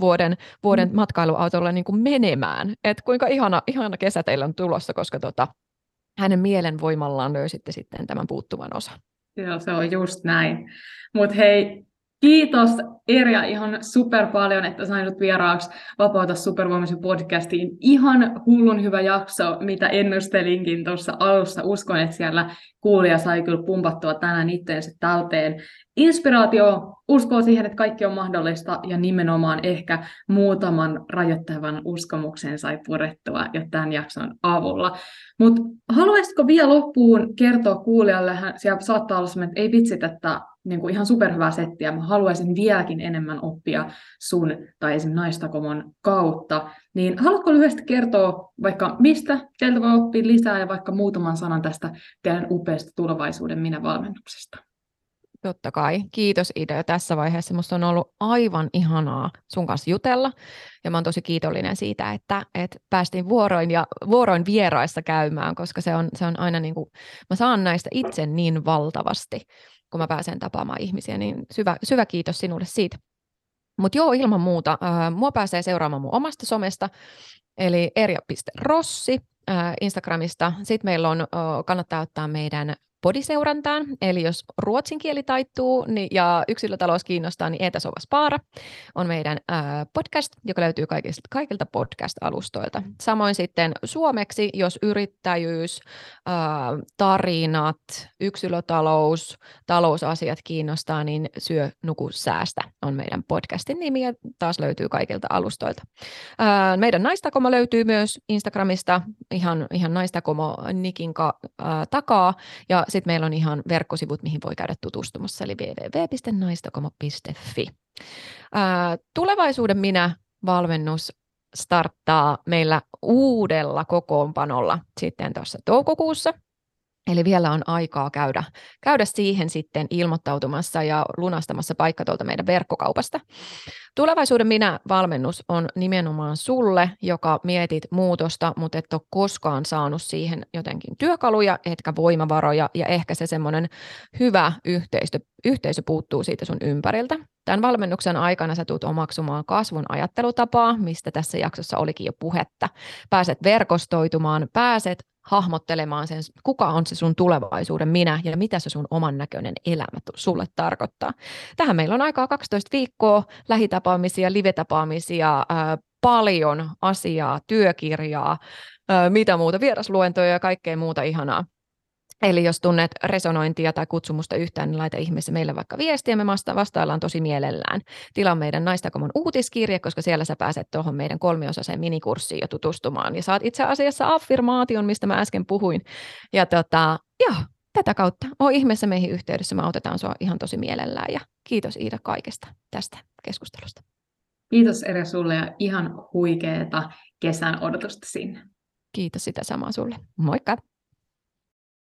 vuoden, vuoden mm. matkailuautolla niin kuin menemään. Että kuinka ihana, ihana kesä teillä on tulossa, koska tota, hänen mielen voimallaan löysitte sitten tämän puuttuvan osan. Joo, se on just näin. Mutta hei, Kiitos Erja ihan super paljon, että sain sinut vieraaksi Vapauta supervoimisen podcastiin. Ihan hullun hyvä jakso, mitä ennustelinkin tuossa alussa. Uskon, että siellä kuulija sai kyllä pumpattua tänään itteensä talteen. Inspiraatio uskoo siihen, että kaikki on mahdollista ja nimenomaan ehkä muutaman rajoittavan uskomuksen sai purettua jo tämän jakson avulla. Mutta haluaisitko vielä loppuun kertoa kuulijalle, siellä saattaa olla että ei vitsit, että niin kuin ihan superhyvää settiä, mä haluaisin vieläkin enemmän oppia sun tai esim. naistakomon kautta, niin haluatko lyhyesti kertoa vaikka mistä teiltä voi oppia lisää ja vaikka muutaman sanan tästä teidän upeasta tulevaisuuden minä-valmennuksesta? Totta kai. Kiitos Ida jo tässä vaiheessa. Minusta on ollut aivan ihanaa sun kanssa jutella. Ja mä oon tosi kiitollinen siitä, että, että päästiin vuoroin ja vuoroin vieraissa käymään, koska se on, se on aina niin kuin, mä saan näistä itse niin valtavasti kun mä pääsen tapaamaan ihmisiä, niin syvä, syvä kiitos sinulle siitä. Mutta joo, ilman muuta, äh, mua pääsee seuraamaan mun omasta somesta, eli erja.rossi äh, Instagramista. Sitten meillä on, äh, kannattaa ottaa meidän podiseurantaan, eli jos ruotsin kieli taittuu niin, ja yksilötalous kiinnostaa, niin Etäsova Spaara on meidän ää, podcast, joka löytyy kaikilta, kaikilta podcast-alustoilta. Samoin sitten suomeksi, jos yrittäjyys, ää, tarinat, yksilötalous, talousasiat kiinnostaa, niin Syö, nuku, säästä on meidän podcastin nimi ja taas löytyy kaikilta alustoilta. Ää, meidän naistakomo löytyy myös Instagramista ihan, ihan naistakomo Nikin ka, ää, takaa ja sitten meillä on ihan verkkosivut, mihin voi käydä tutustumassa, eli www.naistakomo.fi. tulevaisuuden minä valmennus starttaa meillä uudella kokoonpanolla sitten tuossa toukokuussa. Eli vielä on aikaa käydä, käydä siihen sitten ilmoittautumassa ja lunastamassa paikka tuolta meidän verkkokaupasta. Tulevaisuuden minä-valmennus on nimenomaan sulle, joka mietit muutosta, mutta et ole koskaan saanut siihen jotenkin työkaluja, etkä voimavaroja ja ehkä se semmoinen hyvä yhteisö, yhteisö puuttuu siitä sun ympäriltä. Tämän valmennuksen aikana sä tulet omaksumaan kasvun ajattelutapaa, mistä tässä jaksossa olikin jo puhetta. Pääset verkostoitumaan, pääset hahmottelemaan sen, kuka on se sun tulevaisuuden minä ja mitä se sun oman näköinen elämä sulle tarkoittaa. Tähän meillä on aikaa 12 viikkoa, lähitapaamisia, live-tapaamisia, paljon asiaa, työkirjaa, mitä muuta, vierasluentoja ja kaikkea muuta ihanaa. Eli jos tunnet resonointia tai kutsumusta yhtään, niin laita ihmeessä meille vaikka viestiä, me vasta- vastaillaan tosi mielellään. Tilaa meidän Naistakomon uutiskirje, koska siellä sä pääset tuohon meidän kolmiosaiseen minikurssiin jo tutustumaan. Ja saat itse asiassa affirmaation, mistä mä äsken puhuin. Ja tota, joo, tätä kautta on ihmeessä meihin yhteydessä, me autetaan sua ihan tosi mielellään. Ja kiitos Iida kaikesta tästä keskustelusta. Kiitos Ere sulle ja ihan huikeeta kesän odotusta sinne. Kiitos sitä samaa sulle. Moikka!